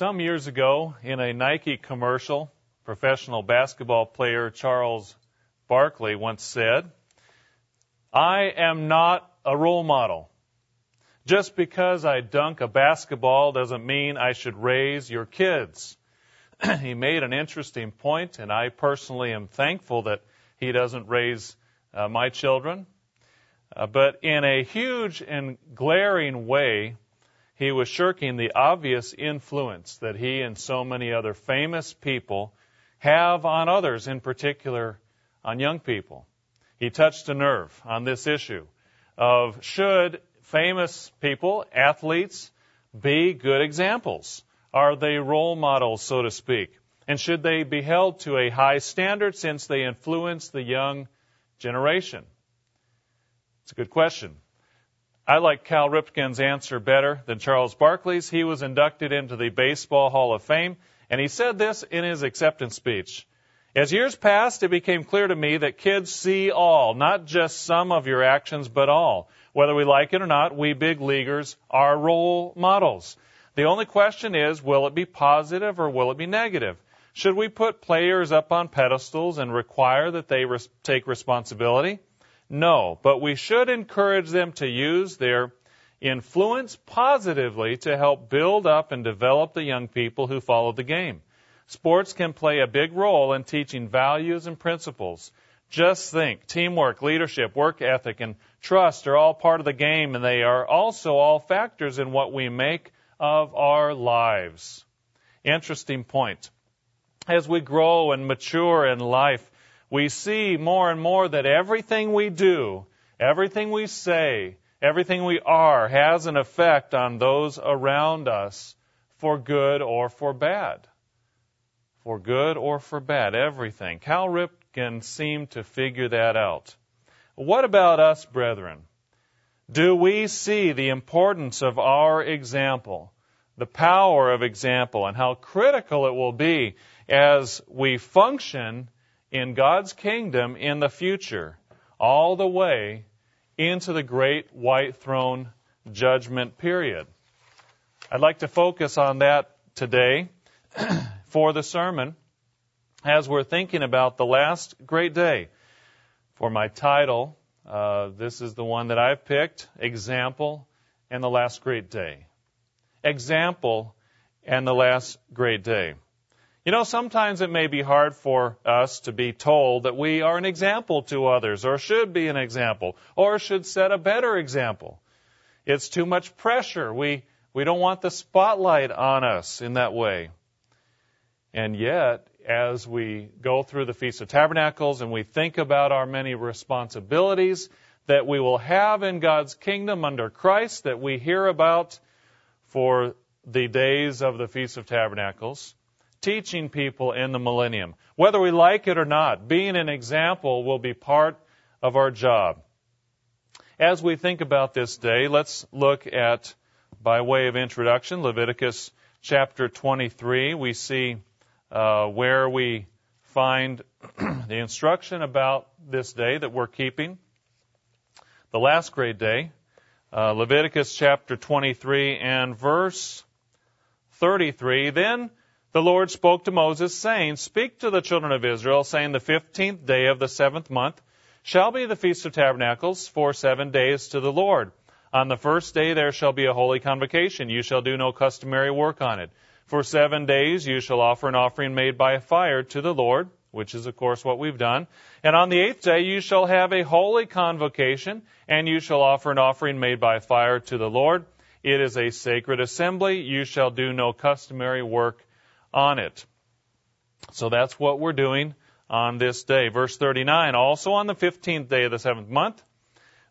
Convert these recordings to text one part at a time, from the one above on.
Some years ago, in a Nike commercial, professional basketball player Charles Barkley once said, I am not a role model. Just because I dunk a basketball doesn't mean I should raise your kids. he made an interesting point, and I personally am thankful that he doesn't raise uh, my children. Uh, but in a huge and glaring way, he was shirking the obvious influence that he and so many other famous people have on others, in particular on young people. He touched a nerve on this issue of should famous people, athletes, be good examples? Are they role models, so to speak? And should they be held to a high standard since they influence the young generation? It's a good question. I like Cal Ripken's answer better than Charles Barkley's. He was inducted into the Baseball Hall of Fame, and he said this in his acceptance speech. As years passed, it became clear to me that kids see all, not just some of your actions, but all. Whether we like it or not, we big leaguers are role models. The only question is, will it be positive or will it be negative? Should we put players up on pedestals and require that they res- take responsibility? No, but we should encourage them to use their influence positively to help build up and develop the young people who follow the game. Sports can play a big role in teaching values and principles. Just think, teamwork, leadership, work ethic, and trust are all part of the game, and they are also all factors in what we make of our lives. Interesting point. As we grow and mature in life, we see more and more that everything we do, everything we say, everything we are has an effect on those around us for good or for bad. For good or for bad, everything. Cal Ripken seemed to figure that out. What about us, brethren? Do we see the importance of our example, the power of example, and how critical it will be as we function in God's kingdom in the future, all the way into the great white throne judgment period. I'd like to focus on that today for the sermon as we're thinking about the last great day. For my title, uh, this is the one that I've picked Example and the Last Great Day. Example and the Last Great Day. You know, sometimes it may be hard for us to be told that we are an example to others, or should be an example, or should set a better example. It's too much pressure. We, we don't want the spotlight on us in that way. And yet, as we go through the Feast of Tabernacles and we think about our many responsibilities that we will have in God's kingdom under Christ that we hear about for the days of the Feast of Tabernacles, teaching people in the millennium. Whether we like it or not, being an example will be part of our job. As we think about this day, let's look at, by way of introduction, Leviticus chapter 23. We see uh, where we find the instruction about this day that we're keeping. The last great day, uh, Leviticus chapter 23 and verse 33. Then the Lord spoke to Moses, saying, Speak to the children of Israel, saying, The fifteenth day of the seventh month shall be the Feast of Tabernacles for seven days to the Lord. On the first day there shall be a holy convocation. You shall do no customary work on it. For seven days you shall offer an offering made by fire to the Lord, which is of course what we've done. And on the eighth day you shall have a holy convocation, and you shall offer an offering made by fire to the Lord. It is a sacred assembly. You shall do no customary work on it. So that's what we're doing on this day. Verse 39, also on the 15th day of the seventh month,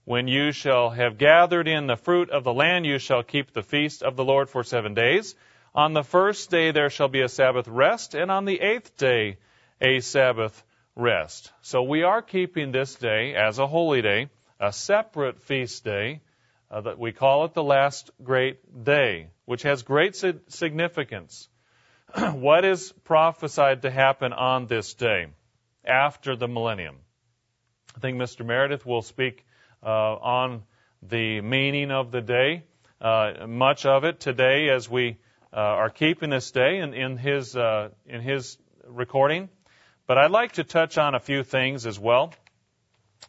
when you shall have gathered in the fruit of the land, you shall keep the feast of the Lord for seven days. On the first day there shall be a Sabbath rest, and on the eighth day a Sabbath rest. So we are keeping this day as a holy day, a separate feast day, uh, that we call it the last great day, which has great significance. what is prophesied to happen on this day after the millennium? I think Mr. Meredith will speak uh, on the meaning of the day. Uh, much of it today, as we uh, are keeping this day in, in his uh, in his recording. But I'd like to touch on a few things as well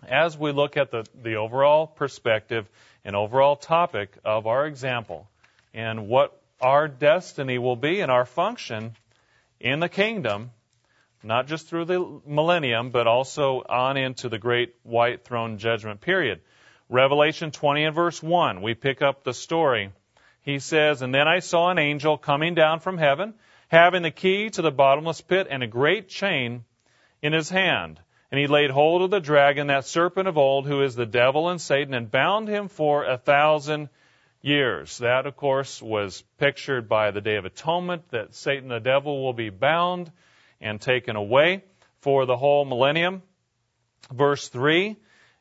as we look at the, the overall perspective and overall topic of our example and what our destiny will be and our function in the kingdom, not just through the millennium, but also on into the great white throne judgment period. Revelation 20 and verse 1, we pick up the story. He says, And then I saw an angel coming down from heaven, having the key to the bottomless pit and a great chain in his hand. And he laid hold of the dragon, that serpent of old, who is the devil and Satan, and bound him for a thousand years. That, of course, was pictured by the Day of Atonement, that Satan the devil will be bound and taken away for the whole millennium. Verse 3,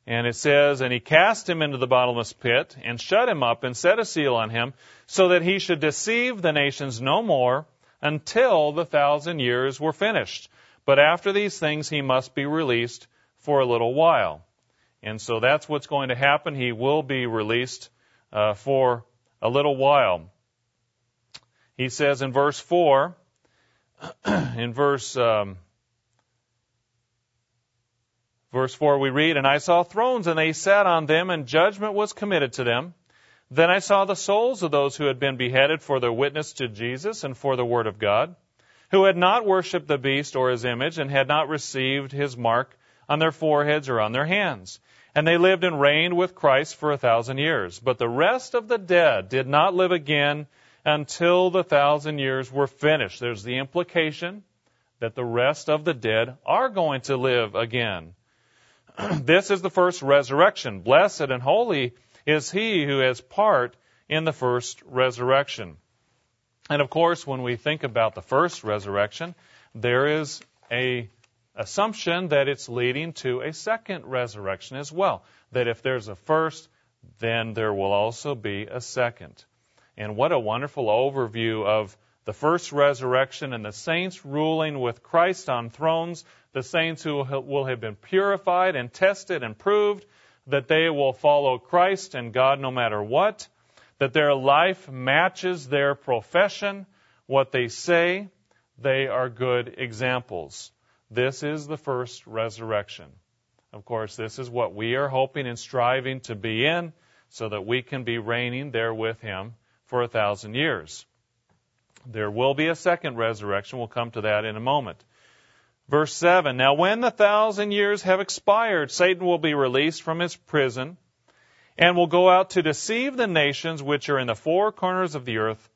and it says, And he cast him into the bottomless pit, and shut him up, and set a seal on him, so that he should deceive the nations no more until the thousand years were finished. But after these things, he must be released for a little while. And so that's what's going to happen. He will be released uh, for a little while. He says in verse 4, in verse, um, verse 4 we read, And I saw thrones, and they sat on them, and judgment was committed to them. Then I saw the souls of those who had been beheaded for their witness to Jesus and for the word of God who had not worshipped the beast or his image, and had not received his mark on their foreheads or on their hands. And they lived and reigned with Christ for a thousand years. But the rest of the dead did not live again until the thousand years were finished. There's the implication that the rest of the dead are going to live again. this is the first resurrection. Blessed and holy is he who has part in the first resurrection. And of course, when we think about the first resurrection, there is a assumption that it's leading to a second resurrection as well. That if there's a first, then there will also be a second. And what a wonderful overview of the first resurrection and the saints ruling with Christ on thrones, the saints who will have been purified and tested and proved that they will follow Christ and God no matter what that their life matches their profession, what they say, they are good examples. This is the first resurrection. Of course, this is what we are hoping and striving to be in so that we can be reigning there with Him for a thousand years. There will be a second resurrection. We'll come to that in a moment. Verse 7 Now, when the thousand years have expired, Satan will be released from his prison and will go out to deceive the nations which are in the four corners of the earth,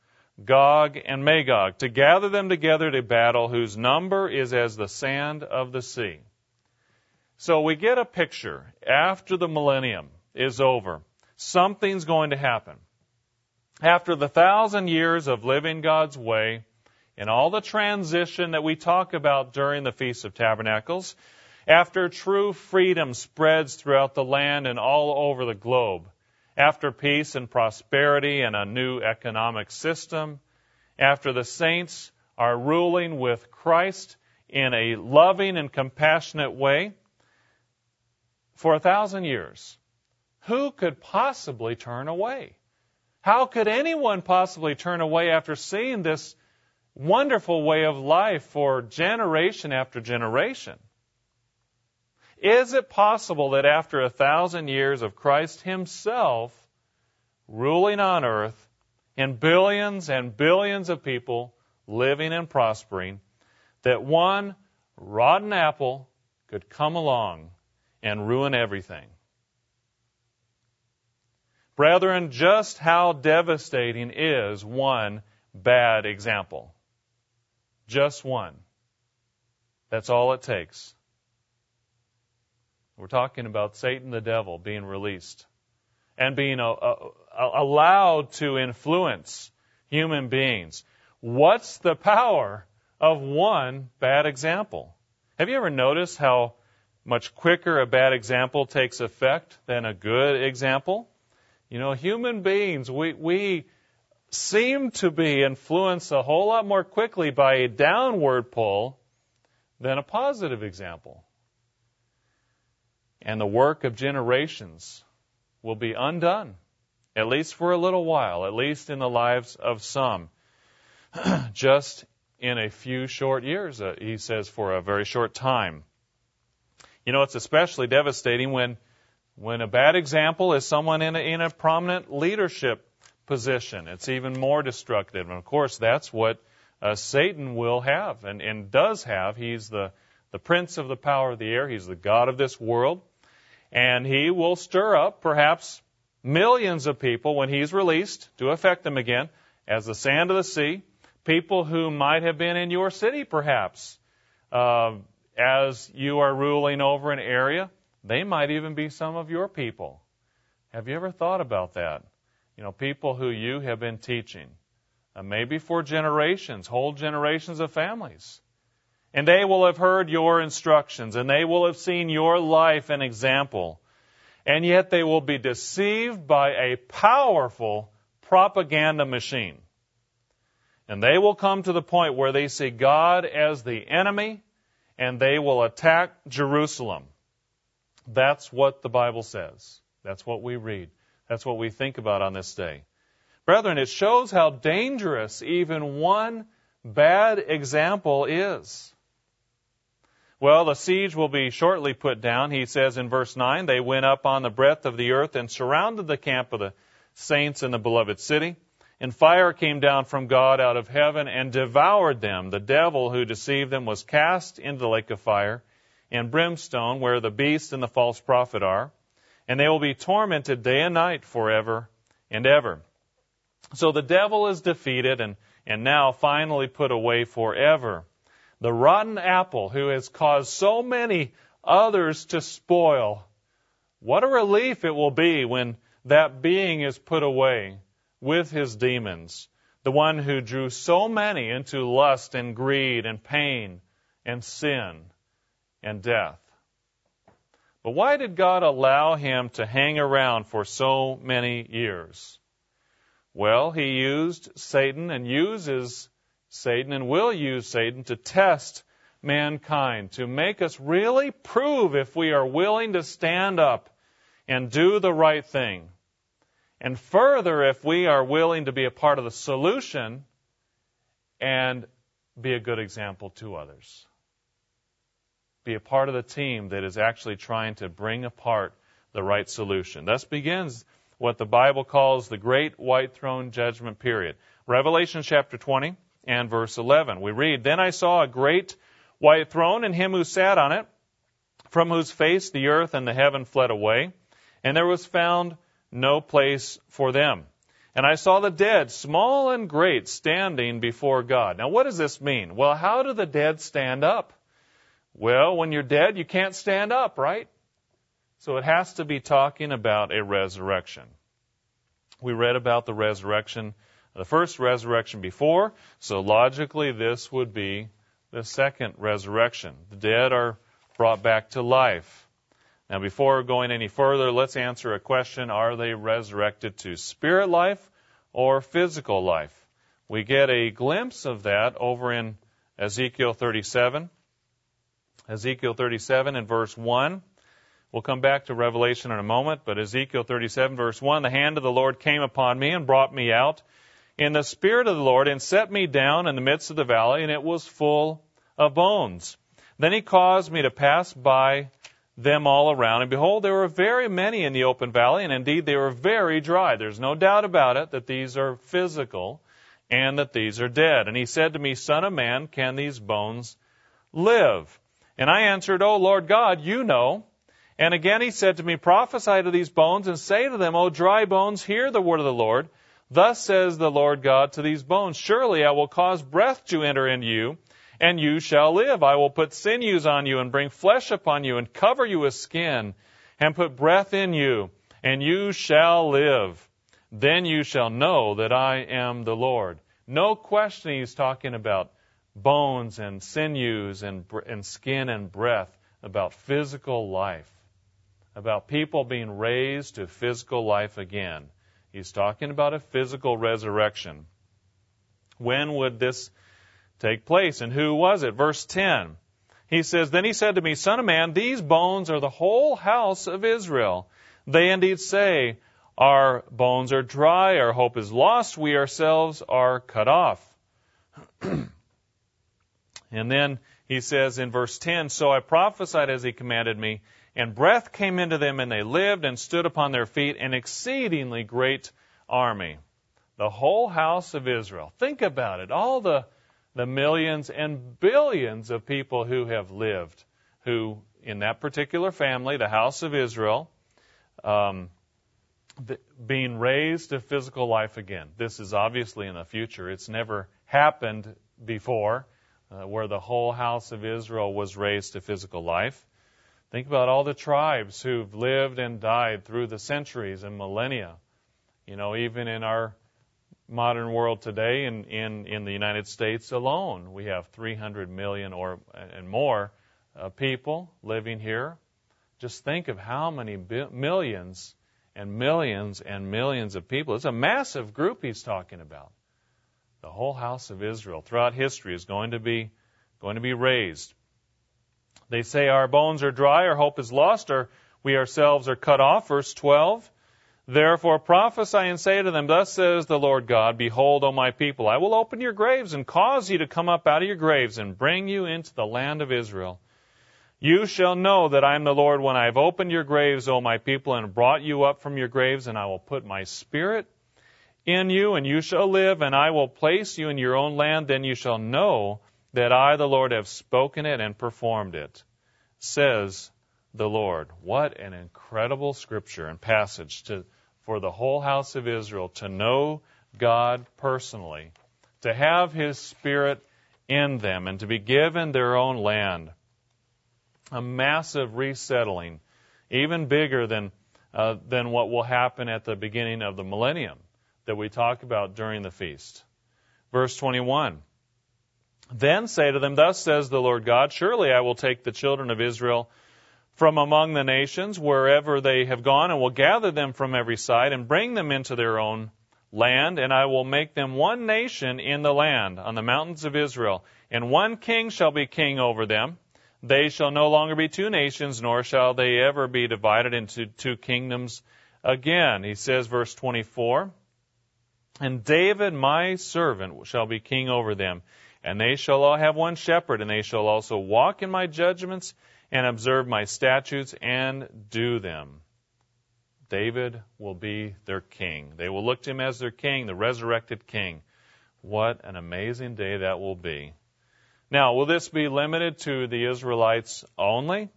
Gog and Magog, to gather them together to battle, whose number is as the sand of the sea. So we get a picture. After the millennium is over, something's going to happen. After the thousand years of living God's way, and all the transition that we talk about during the Feast of Tabernacles, after true freedom spreads throughout the land and all over the globe, after peace and prosperity and a new economic system, after the saints are ruling with Christ in a loving and compassionate way for a thousand years, who could possibly turn away? How could anyone possibly turn away after seeing this wonderful way of life for generation after generation? Is it possible that after a thousand years of Christ Himself ruling on earth and billions and billions of people living and prospering, that one rotten apple could come along and ruin everything? Brethren, just how devastating is one bad example? Just one. That's all it takes. We're talking about Satan the devil being released and being a, a, a, allowed to influence human beings. What's the power of one bad example? Have you ever noticed how much quicker a bad example takes effect than a good example? You know, human beings, we, we seem to be influenced a whole lot more quickly by a downward pull than a positive example and the work of generations will be undone, at least for a little while, at least in the lives of some. just in a few short years, uh, he says, for a very short time. You know, it's especially devastating when when a bad example is someone in a, in a prominent leadership position. It's even more destructive. And of course, that's what uh, Satan will have and, and does have. He's the, the prince of the power of the air. He's the God of this world. And he will stir up perhaps millions of people when he's released to affect them again as the sand of the sea. People who might have been in your city perhaps. Uh, as you are ruling over an area, they might even be some of your people. Have you ever thought about that? You know, people who you have been teaching, uh, maybe for generations, whole generations of families. And they will have heard your instructions and they will have seen your life and example. And yet they will be deceived by a powerful propaganda machine. And they will come to the point where they see God as the enemy and they will attack Jerusalem. That's what the Bible says. That's what we read. That's what we think about on this day. Brethren, it shows how dangerous even one bad example is. Well, the siege will be shortly put down. He says in verse 9, they went up on the breadth of the earth and surrounded the camp of the saints in the beloved city. And fire came down from God out of heaven and devoured them. The devil who deceived them was cast into the lake of fire and brimstone where the beast and the false prophet are, and they will be tormented day and night forever and ever. So the devil is defeated and, and now finally put away forever. The rotten apple who has caused so many others to spoil. What a relief it will be when that being is put away with his demons. The one who drew so many into lust and greed and pain and sin and death. But why did God allow him to hang around for so many years? Well, he used Satan and uses Satan and will use Satan to test mankind, to make us really prove if we are willing to stand up and do the right thing. And further, if we are willing to be a part of the solution and be a good example to others be a part of the team that is actually trying to bring apart the right solution. Thus begins what the Bible calls the Great White Throne Judgment Period. Revelation chapter 20 and verse 11. We read, Then I saw a great white throne and him who sat on it, from whose face the earth and the heaven fled away, and there was found no place for them. And I saw the dead, small and great, standing before God. Now what does this mean? Well, how do the dead stand up? Well, when you're dead, you can't stand up, right? So it has to be talking about a resurrection. We read about the resurrection, the first resurrection before, so logically this would be the second resurrection. The dead are brought back to life. Now, before going any further, let's answer a question Are they resurrected to spirit life or physical life? We get a glimpse of that over in Ezekiel 37. Ezekiel 37 and verse 1. We'll come back to Revelation in a moment, but Ezekiel 37 verse 1, the hand of the Lord came upon me and brought me out in the spirit of the Lord and set me down in the midst of the valley, and it was full of bones. Then he caused me to pass by them all around, and behold, there were very many in the open valley, and indeed they were very dry. There's no doubt about it that these are physical and that these are dead. And he said to me, Son of man, can these bones live? And I answered, O Lord God, you know. And again he said to me, Prophesy to these bones and say to them, O dry bones, hear the word of the Lord. Thus says the Lord God to these bones, Surely I will cause breath to enter into you, and you shall live. I will put sinews on you and bring flesh upon you and cover you with skin and put breath in you, and you shall live. Then you shall know that I am the Lord. No question he's talking about bones and sinews and, and skin and breath, about physical life, about people being raised to physical life again. He's talking about a physical resurrection. When would this take place and who was it? Verse 10. He says, Then he said to me, Son of man, these bones are the whole house of Israel. They indeed say, Our bones are dry, our hope is lost, we ourselves are cut off. and then he says in verse 10 So I prophesied as he commanded me, and breath came into them, and they lived and stood upon their feet, an exceedingly great army. The whole house of Israel. Think about it. All the, the millions and billions of people who have lived, who, in that particular family, the house of Israel, um, being raised to physical life again. This is obviously in the future. It's never happened before uh, where the whole house of Israel was raised to physical life. Think about all the tribes who've lived and died through the centuries and millennia. You know, even in our modern world today, in, in, in the United States alone, we have 300 million or and more uh, people living here. Just think of how many bi- millions and millions and millions of people. It's a massive group he's talking about. The whole house of Israel throughout history is going to be going to be raised. They say our bones are dry, our hope is lost, or we ourselves are cut off. Verse 12. Therefore prophesy and say to them, Thus says the Lord God, Behold, O my people, I will open your graves and cause you to come up out of your graves and bring you into the land of Israel. You shall know that I am the Lord when I have opened your graves, O my people, and brought you up from your graves, and I will put my spirit in you, and you shall live, and I will place you in your own land. Then you shall know that I, the Lord, have spoken it and performed it, says the Lord. What an incredible scripture and passage to, for the whole house of Israel to know God personally, to have His Spirit in them, and to be given their own land a massive resettling, even bigger than, uh, than what will happen at the beginning of the millennium that we talk about during the feast. Verse 21. Then say to them, Thus says the Lord God, Surely I will take the children of Israel from among the nations wherever they have gone, and will gather them from every side, and bring them into their own land, and I will make them one nation in the land, on the mountains of Israel, and one king shall be king over them. They shall no longer be two nations, nor shall they ever be divided into two kingdoms again. He says, verse 24, And David, my servant, shall be king over them, and they shall all have one shepherd, and they shall also walk in my judgments, and observe my statutes, and do them. David will be their king. They will look to him as their king, the resurrected king. What an amazing day that will be. Now, will this be limited to the Israelites only?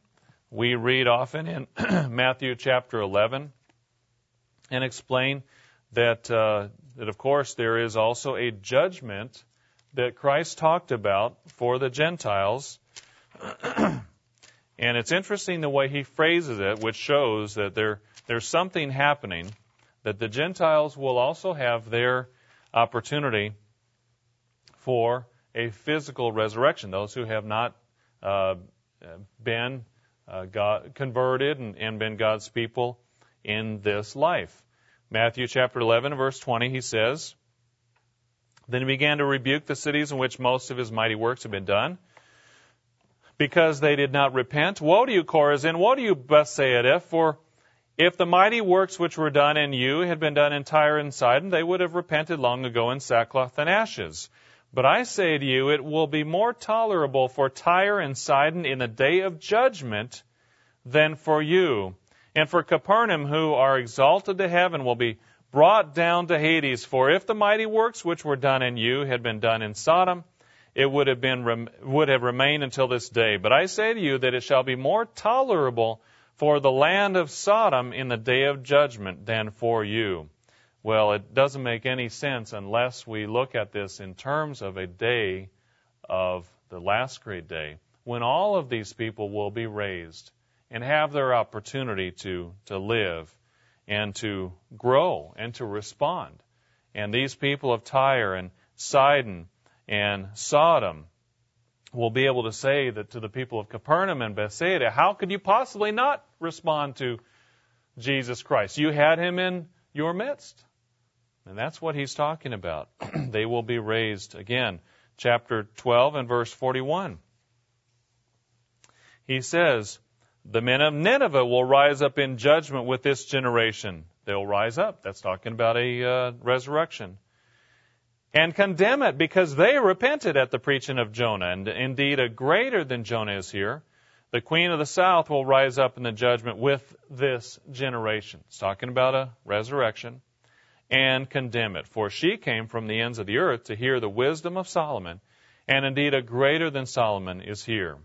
We read often in Matthew chapter 11 and explain that, uh, that, of course, there is also a judgment that Christ talked about for the Gentiles. and it's interesting the way he phrases it, which shows that there, there's something happening, that the Gentiles will also have their opportunity for a physical resurrection. Those who have not uh, been uh, God, converted and, and been God's people in this life. Matthew chapter 11, verse 20, he says, Then he began to rebuke the cities in which most of his mighty works had been done, because they did not repent. Woe to you, Chorazin! Woe to you, Bethsaida! For if the mighty works which were done in you had been done in Tyre and Sidon, they would have repented long ago in sackcloth and ashes. But I say to you, it will be more tolerable for Tyre and Sidon in the day of judgment than for you. And for Capernaum, who are exalted to heaven, will be brought down to Hades. For if the mighty works which were done in you had been done in Sodom, it would have been would have remained until this day. But I say to you that it shall be more tolerable for the land of Sodom in the day of judgment than for you. Well, it doesn't make any sense unless we look at this in terms of a day of the last great day when all of these people will be raised and have their opportunity to, to live and to grow and to respond. And these people of Tyre and Sidon and Sodom will be able to say that to the people of Capernaum and Bethsaida, how could you possibly not respond to Jesus Christ? You had him in your midst. And that's what he's talking about. they will be raised again. Chapter 12 and verse 41. He says, The men of Nineveh will rise up in judgment with this generation. They'll rise up. That's talking about a uh, resurrection. and condemn it because they repented at the preaching of Jonah. And indeed, a greater than Jonah is here. The queen of the south will rise up in the judgment with this generation. It's talking about a resurrection and condemn it. For she came from the ends of the earth to hear the wisdom of Solomon, and indeed a greater than Solomon is here.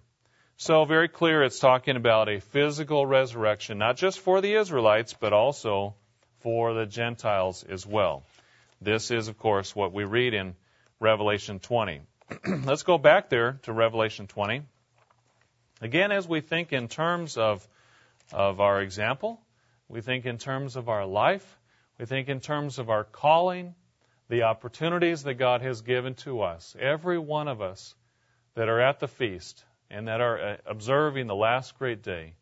So very clear it's talking about a physical resurrection, not just for the Israelites, but also for the Gentiles as well. This is, of course, what we read in Revelation 20. Let's go back there to Revelation 20. Again, as we think in terms of, of our example, we think in terms of our life, we think in terms of our calling, the opportunities that God has given to us. Every one of us that are at the feast and that are uh, observing the last great day,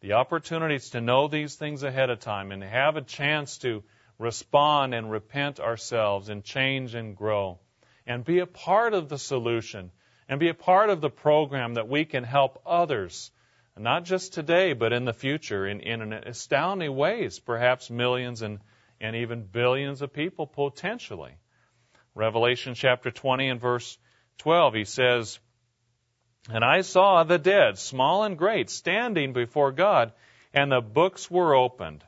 the opportunities to know these things ahead of time and have a chance to respond and repent ourselves and change and grow and be a part of the solution and be a part of the program that we can help others, not just today, but in the future in, in astounding ways, perhaps millions and and even billions of people potentially. Revelation chapter 20 and verse 12, he says, And I saw the dead, small and great, standing before God, and the books were opened.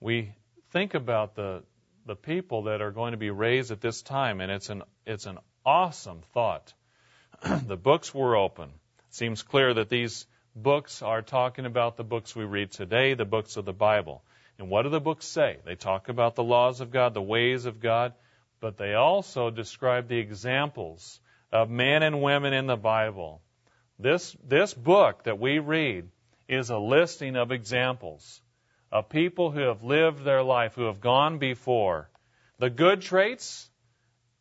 We think about the, the people that are going to be raised at this time, and it's an, it's an awesome thought. the books were open. It seems clear that these books are talking about the books we read today, the books of the Bible. And what do the books say? They talk about the laws of God, the ways of God, but they also describe the examples of men and women in the Bible. This, this book that we read is a listing of examples of people who have lived their life, who have gone before, the good traits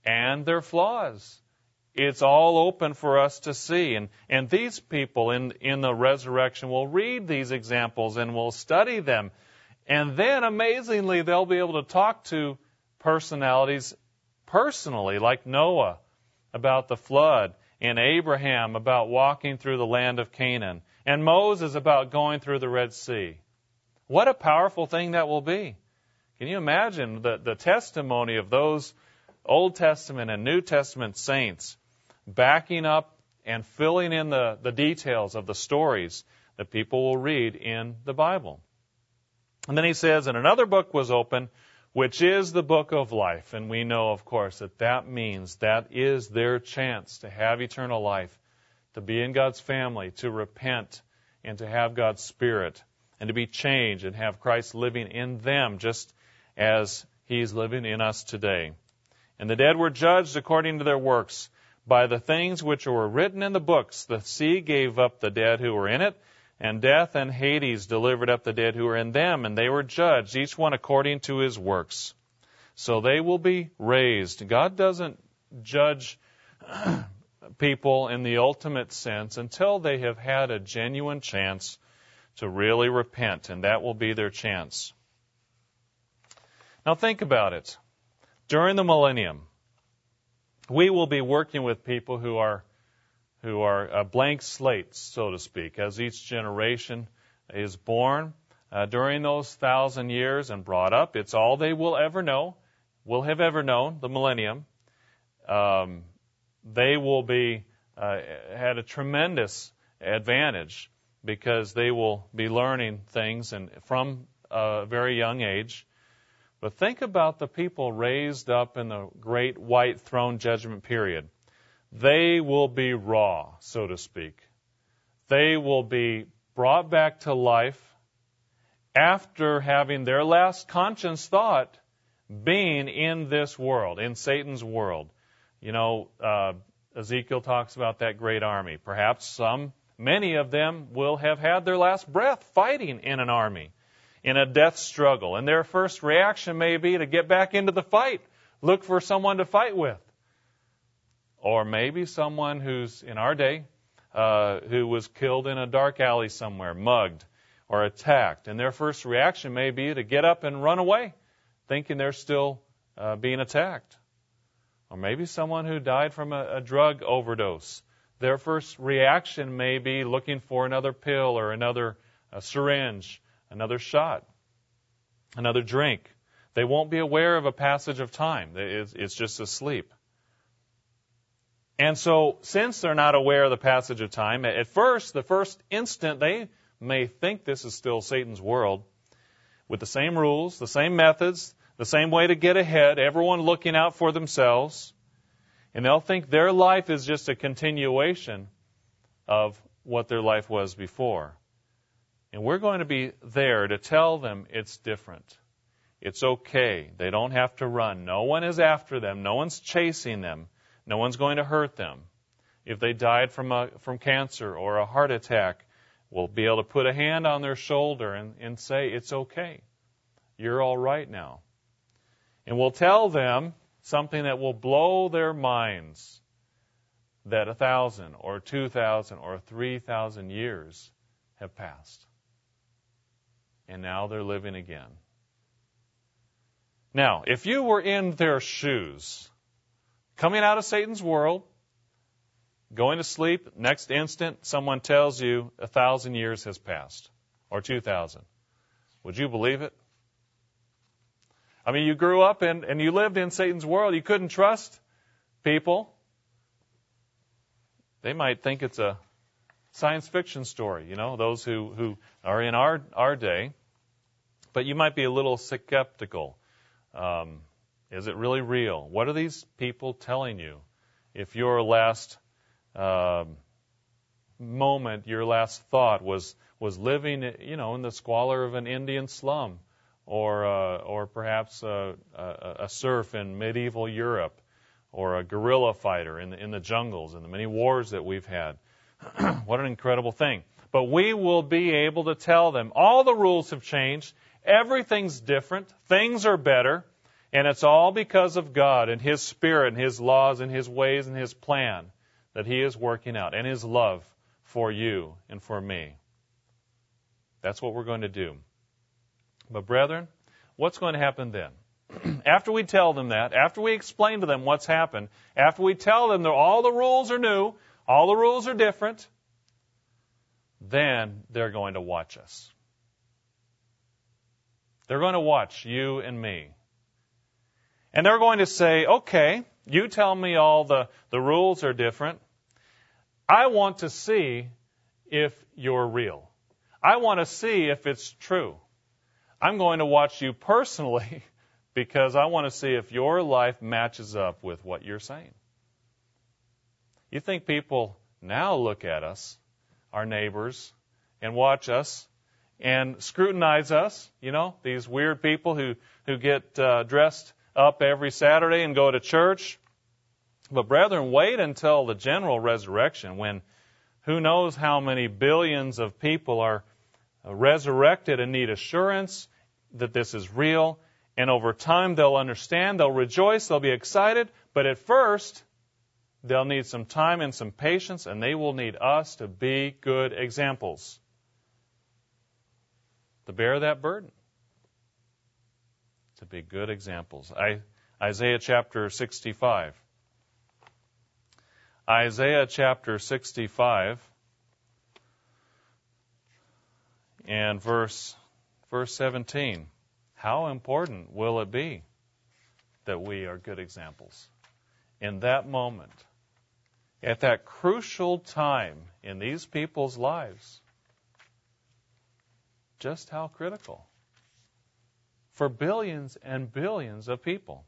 and their flaws. It's all open for us to see. And, and these people in, in the resurrection will read these examples and will study them and then amazingly, they'll be able to talk to personalities personally, like Noah about the flood, and Abraham about walking through the land of Canaan, and Moses about going through the Red Sea. What a powerful thing that will be. Can you imagine the, the testimony of those Old Testament and New Testament saints backing up and filling in the, the details of the stories that people will read in the Bible? And then he says, and another book was open, which is the book of life. And we know, of course, that that means that is their chance to have eternal life, to be in God's family, to repent, and to have God's Spirit, and to be changed and have Christ living in them just as He's living in us today. And the dead were judged according to their works. By the things which were written in the books, the sea gave up the dead who were in it, and death and Hades delivered up the dead who were in them, and they were judged, each one according to his works. So they will be raised. God doesn't judge people in the ultimate sense until they have had a genuine chance to really repent, and that will be their chance. Now think about it. During the millennium, we will be working with people who are who are a blank slates, so to speak, as each generation is born uh, during those thousand years and brought up. It's all they will ever know, will have ever known, the millennium. Um, they will be uh, had a tremendous advantage because they will be learning things and from a very young age. But think about the people raised up in the great white throne judgment period they will be raw, so to speak. They will be brought back to life after having their last conscious thought being in this world, in Satan's world. You know, uh, Ezekiel talks about that great army. Perhaps some, many of them will have had their last breath fighting in an army, in a death struggle. And their first reaction may be to get back into the fight, look for someone to fight with or maybe someone who's in our day uh, who was killed in a dark alley somewhere, mugged or attacked, and their first reaction may be to get up and run away, thinking they're still uh, being attacked. Or maybe someone who died from a, a drug overdose. Their first reaction may be looking for another pill or another syringe, another shot, another drink. They won't be aware of a passage of time. It's just asleep. And so, since they're not aware of the passage of time, at first, the first instant, they may think this is still Satan's world with the same rules, the same methods, the same way to get ahead, everyone looking out for themselves. And they'll think their life is just a continuation of what their life was before. And we're going to be there to tell them it's different. It's okay. They don't have to run. No one is after them. No one's chasing them. No one's going to hurt them. If they died from a, from cancer or a heart attack, we'll be able to put a hand on their shoulder and, and say, it's okay. You're all right now. And we'll tell them something that will blow their minds that a thousand or two thousand or three thousand years have passed. And now they're living again. Now, if you were in their shoes, coming out of Satan's world, going to sleep, next instant someone tells you a thousand years has passed, or two thousand. Would you believe it? I mean, you grew up and, and you lived in Satan's world. You couldn't trust people. They might think it's a science fiction story, you know, those who, who are in our, our day. But you might be a little skeptical. Um, is it really real? What are these people telling you? If your last uh, moment, your last thought was was living, you know, in the squalor of an Indian slum, or uh, or perhaps a, a, a serf in medieval Europe, or a guerrilla fighter in the, in the jungles in the many wars that we've had. what an incredible thing! But we will be able to tell them all the rules have changed, everything's different, things are better, and it's all because of God and His Spirit and His laws and His ways and His plan that He is working out, and His love for you and for me. That's what we're going to do. But, brethren, what's going to happen then? after we tell them that, after we explain to them what's happened, after we tell them that all the rules are new, all the rules are different, then they're going to watch us. They're going to watch you and me. And they're going to say, okay, you tell me all the, the rules are different. I want to see if you're real. I want to see if it's true. I'm going to watch you personally because I want to see if your life matches up with what you're saying. You think people now look at us, our neighbors, and watch us and scrutinize us, you know, these weird people who, who get uh, dressed up every Saturday and go to church. But brethren, wait until the general resurrection when who knows how many billions of people are uh, resurrected and need assurance that this is real. And over time, they'll understand, they'll rejoice, they'll be excited. But at first, they'll need some time and some patience, and they will need us to be good examples to bear that burden, to be good examples. I, Isaiah chapter 65. Isaiah chapter 65 and verse verse 17. How important will it be that we are good examples in that moment, at that crucial time in these people's lives? Just how critical for billions and billions of people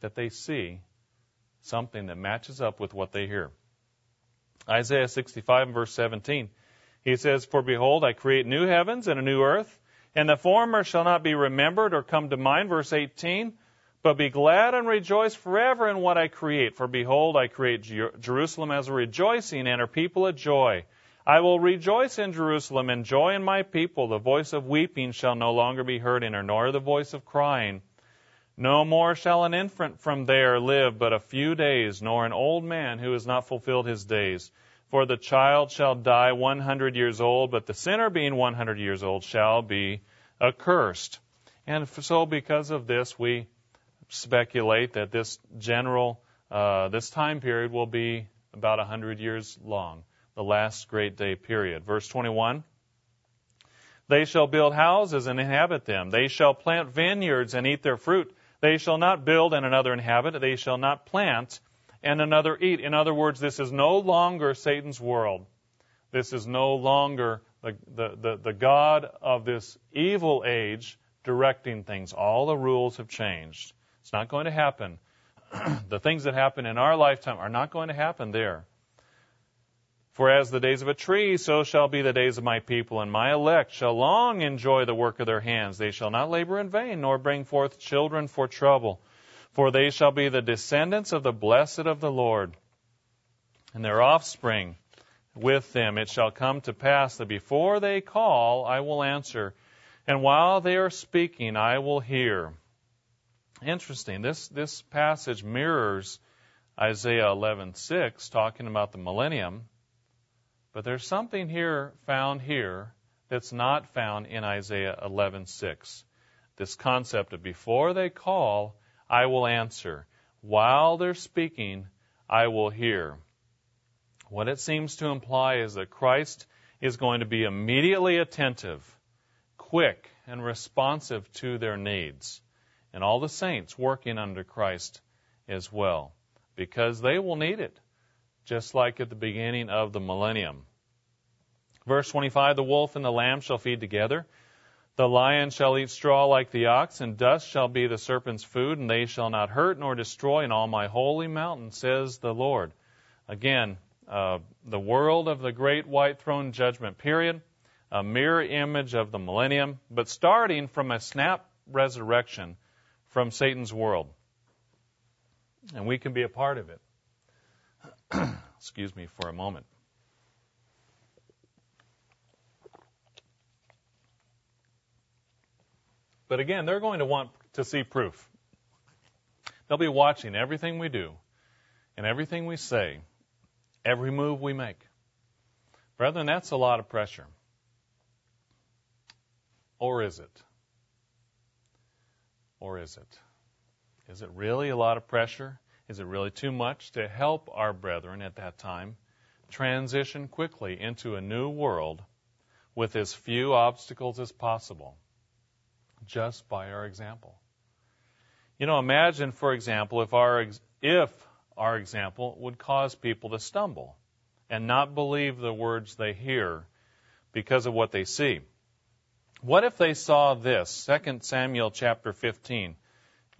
that they see something that matches up with what they hear. Isaiah 65 and verse 17. He says, For behold, I create new heavens and a new earth, and the former shall not be remembered or come to mind. Verse 18. But be glad and rejoice forever in what I create. For behold, I create Jerusalem as a rejoicing and her people a joy. I will rejoice in Jerusalem and joy in my people. The voice of weeping shall no longer be heard in her, nor the voice of crying. No more shall an infant from there live but a few days, nor an old man who has not fulfilled his days. For the child shall die one hundred years old, but the sinner being one hundred years old shall be accursed. And so because of this, we speculate that this general, uh, this time period will be about a hundred years long, the last great day period. Verse 21. They shall build houses and inhabit them. They shall plant vineyards and eat their fruit. They shall not build and another inhabit. They shall not plant and another eat. In other words, this is no longer Satan's world. This is no longer the, the, the, the God of this evil age directing things. All the rules have changed. It's not going to happen. the things that happen in our lifetime are not going to happen there. For as the days of a tree, so shall be the days of my people, and my elect shall long enjoy the work of their hands. They shall not labor in vain, nor bring forth children for trouble. For they shall be the descendants of the blessed of the Lord, and their offspring with them. It shall come to pass that before they call, I will answer, and while they are speaking, I will hear. Interesting. This this passage mirrors Isaiah 11:6, talking about the millennium but there's something here found here that's not found in Isaiah 11:6. This concept of before they call, I will answer. While they're speaking, I will hear. What it seems to imply is that Christ is going to be immediately attentive, quick, and responsive to their needs. And all the saints working under Christ as well, because they will need it just like at the beginning of the millennium. Verse 25 The wolf and the lamb shall feed together. The lion shall eat straw like the ox, and dust shall be the serpent's food, and they shall not hurt nor destroy in all my holy mountain, says the Lord. Again, uh, the world of the great white throne judgment period, a mirror image of the millennium, but starting from a snap resurrection from Satan's world. And we can be a part of it. Excuse me for a moment. But again, they're going to want to see proof. They'll be watching everything we do and everything we say, every move we make. Brethren, that's a lot of pressure. Or is it? Or is it? Is it really a lot of pressure? Is it really too much to help our brethren at that time transition quickly into a new world with as few obstacles as possible just by our example? You know, imagine, for example, if our, if our example would cause people to stumble and not believe the words they hear because of what they see. What if they saw this? 2 Samuel chapter 15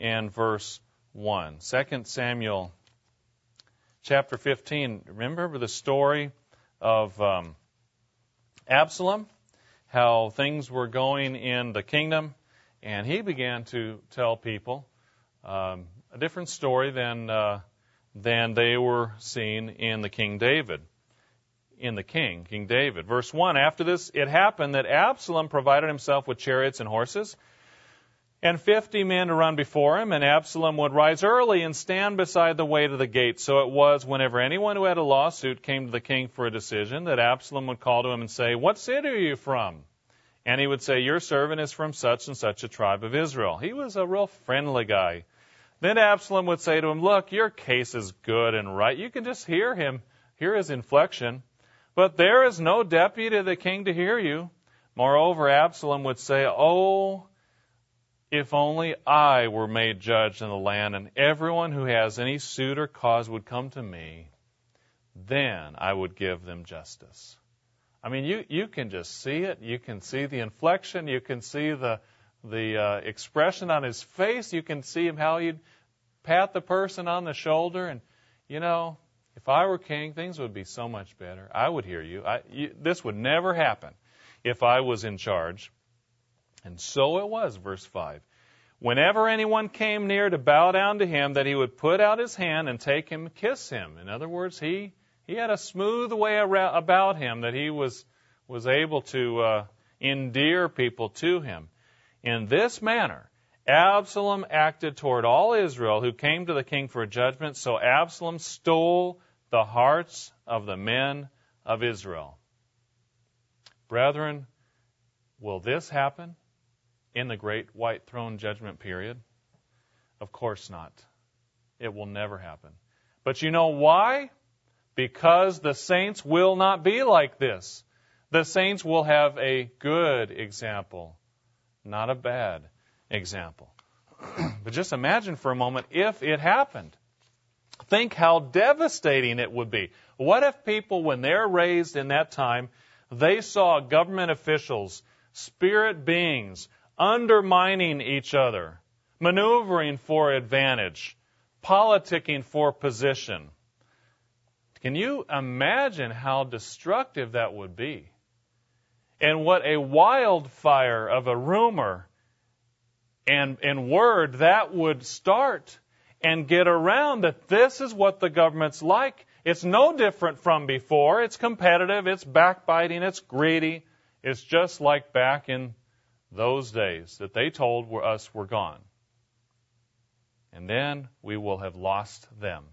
and verse 1. 2 Samuel chapter 15. Remember the story of um, Absalom? How things were going in the kingdom, and he began to tell people um, a different story than uh, than they were seeing in the King David, in the King, King David. Verse one. After this, it happened that Absalom provided himself with chariots and horses and fifty men to run before him, and Absalom would rise early and stand beside the way to the gate. So it was whenever anyone who had a lawsuit came to the king for a decision that Absalom would call to him and say, What city are you from? And he would say, Your servant is from such and such a tribe of Israel. He was a real friendly guy. Then Absalom would say to him, Look, your case is good and right. You can just hear him, hear his inflection. But there is no deputy of the king to hear you. Moreover, Absalom would say, Oh, if only I were made judge in the land, and everyone who has any suit or cause would come to me, then I would give them justice. I mean, you, you can just see it. You can see the inflection. You can see the, the uh, expression on his face. You can see him how he'd pat the person on the shoulder. And, you know, if I were king, things would be so much better. I would hear you. I, you this would never happen if I was in charge. And so it was, verse 5. Whenever anyone came near to bow down to him, that he would put out his hand and take him kiss him. In other words, he, he had a smooth way about him that he was, was able to uh, endear people to him. In this manner, Absalom acted toward all Israel who came to the king for judgment, so Absalom stole the hearts of the men of Israel. Brethren, will this happen? In the great white throne judgment period? Of course not. It will never happen. But you know why? Because the saints will not be like this. The saints will have a good example, not a bad example. but just imagine for a moment if it happened. Think how devastating it would be. What if people, when they're raised in that time, they saw government officials, spirit beings, undermining each other, maneuvering for advantage, politicking for position? Can you imagine how destructive that would be? And what a wildfire of a rumor and, and word that would start and get around that this is what the government's like. It's no different from before. It's competitive, it's backbiting, it's greedy. It's just like back in those days that they told us were gone. And then we will have lost them.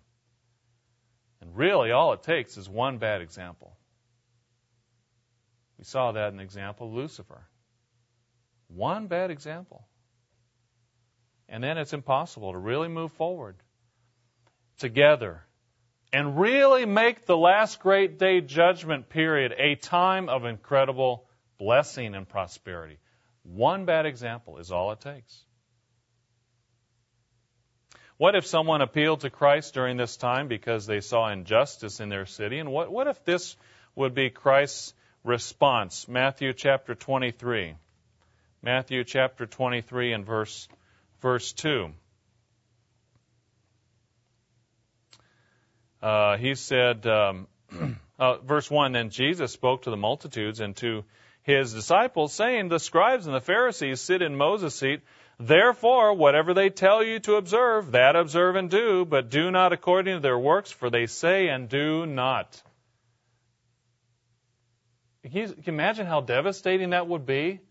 And really, all it takes is one bad example. We saw that in the example of Lucifer. One bad example. And then it's impossible to really move forward together and really make the last great day judgment period a time of incredible blessing and prosperity. One bad example is all it takes. What if someone appealed to Christ during this time because they saw injustice in their city? And what, what if this would be Christ's response? Matthew chapter 23. Matthew chapter 23 and verse, verse 2. Uh, he said, um, uh, verse 1 Then Jesus spoke to the multitudes and to his disciples, saying, The scribes and the Pharisees sit in Moses' seat. Therefore, whatever they tell you to observe, that observe and do, but do not according to their works, for they say and do not. Can you imagine how devastating that would be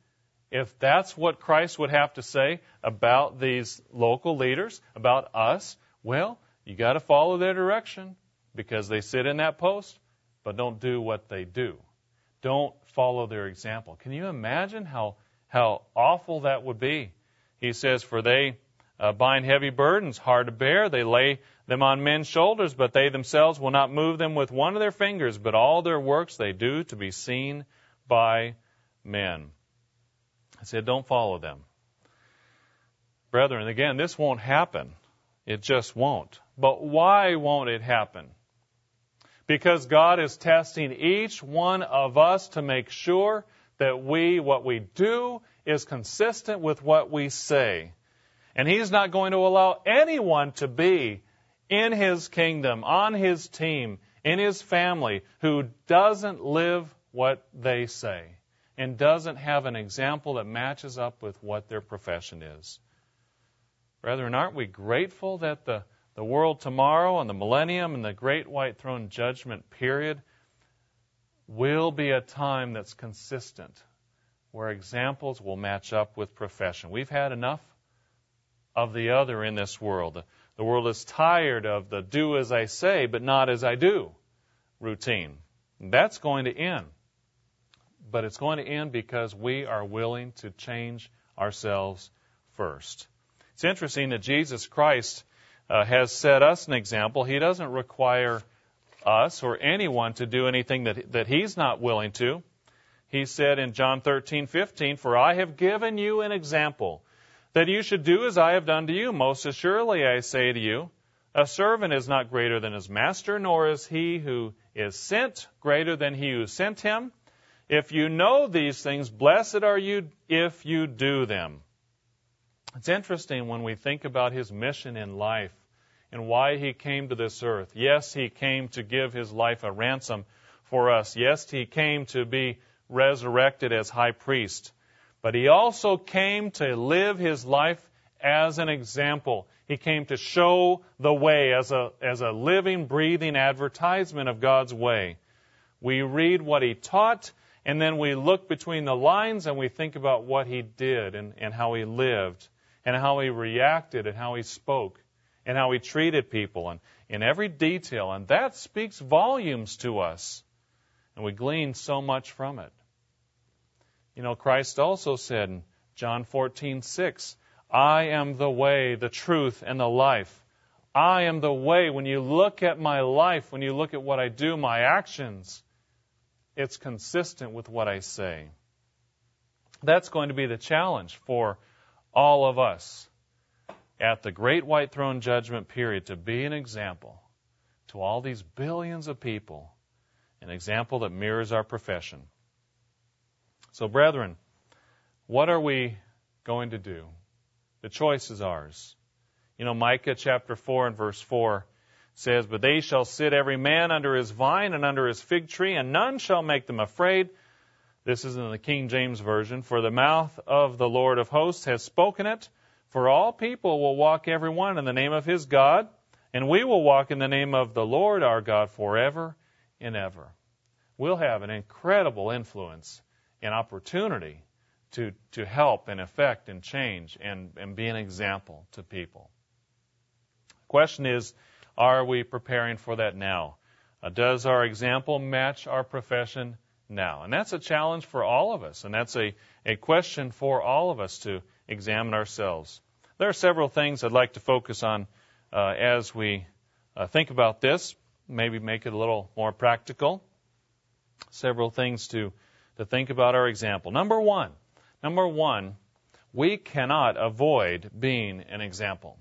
if that's what Christ would have to say about these local leaders, about us? Well, you got to follow their direction because they sit in that post, but don't do what they do. Don't follow their example. Can you imagine how, how awful that would be? He says, For they uh, bind heavy burdens, hard to bear. They lay them on men's shoulders, but they themselves will not move them with one of their fingers, but all their works they do to be seen by men. I said, Don't follow them. Brethren, again, this won't happen. It just won't. But why won't it happen? Because God is testing each one of us to make sure that we, what we do, is consistent with what we say. And He's not going to allow anyone to be in His kingdom, on His team, in His family, who doesn't live what they say and doesn't have an example that matches up with what their profession is. Brethren, aren't we grateful that the, the world tomorrow and the millennium and the great white throne judgment period will be a time that's consistent where examples will match up with profession. We've had enough of the other in this world. The world is tired of the do as I say, but not as I do routine. That's going to end. But it's going to end because we are willing to change ourselves first. It's interesting that Jesus Christ uh, has set us an example. He doesn't require us or anyone to do anything that, that he's not willing to. He said in John 13:15, "For I have given you an example that you should do as I have done to you. Most assuredly I say to you, a servant is not greater than his master, nor is he who is sent greater than he who sent him. If you know these things, blessed are you if you do them." It's interesting when we think about his mission in life and why he came to this earth. Yes, he came to give his life a ransom for us. Yes, he came to be resurrected as high priest, but he also came to live his life as an example. He came to show the way as a, as a living, breathing advertisement of God's way. We read what he taught, and then we look between the lines and we think about what he did and, and how he lived and how he reacted and how he spoke and how he treated people and in every detail. And that speaks volumes to us. And we glean so much from it. You know, Christ also said in John 14:6, I am the way, the truth, and the life. I am the way. When you look at my life, when you look at what I do, my actions, it's consistent with what I say. That's going to be the challenge for all of us at the great white throne judgment period to be an example to all these billions of people, an example that mirrors our profession. So, brethren, what are we going to do? The choice is ours. You know, Micah chapter 4 and verse 4 says, But they shall sit every man under his vine and under his fig tree, and none shall make them afraid. This is in the King James Version. For the mouth of the Lord of hosts has spoken it. For all people will walk every one in the name of his God, and we will walk in the name of the Lord our God forever and ever. We'll have an incredible influence and opportunity to, to help and affect and change and, and be an example to people. Question is, are we preparing for that now? Uh, does our example match our profession now? And that's a challenge for all of us, and that's a, a question for all of us to examine ourselves. There are several things I'd like to focus on uh, as we uh, think about this, maybe make it a little more practical. Several things to, to think about our example. Number one, number one, we cannot avoid being an example.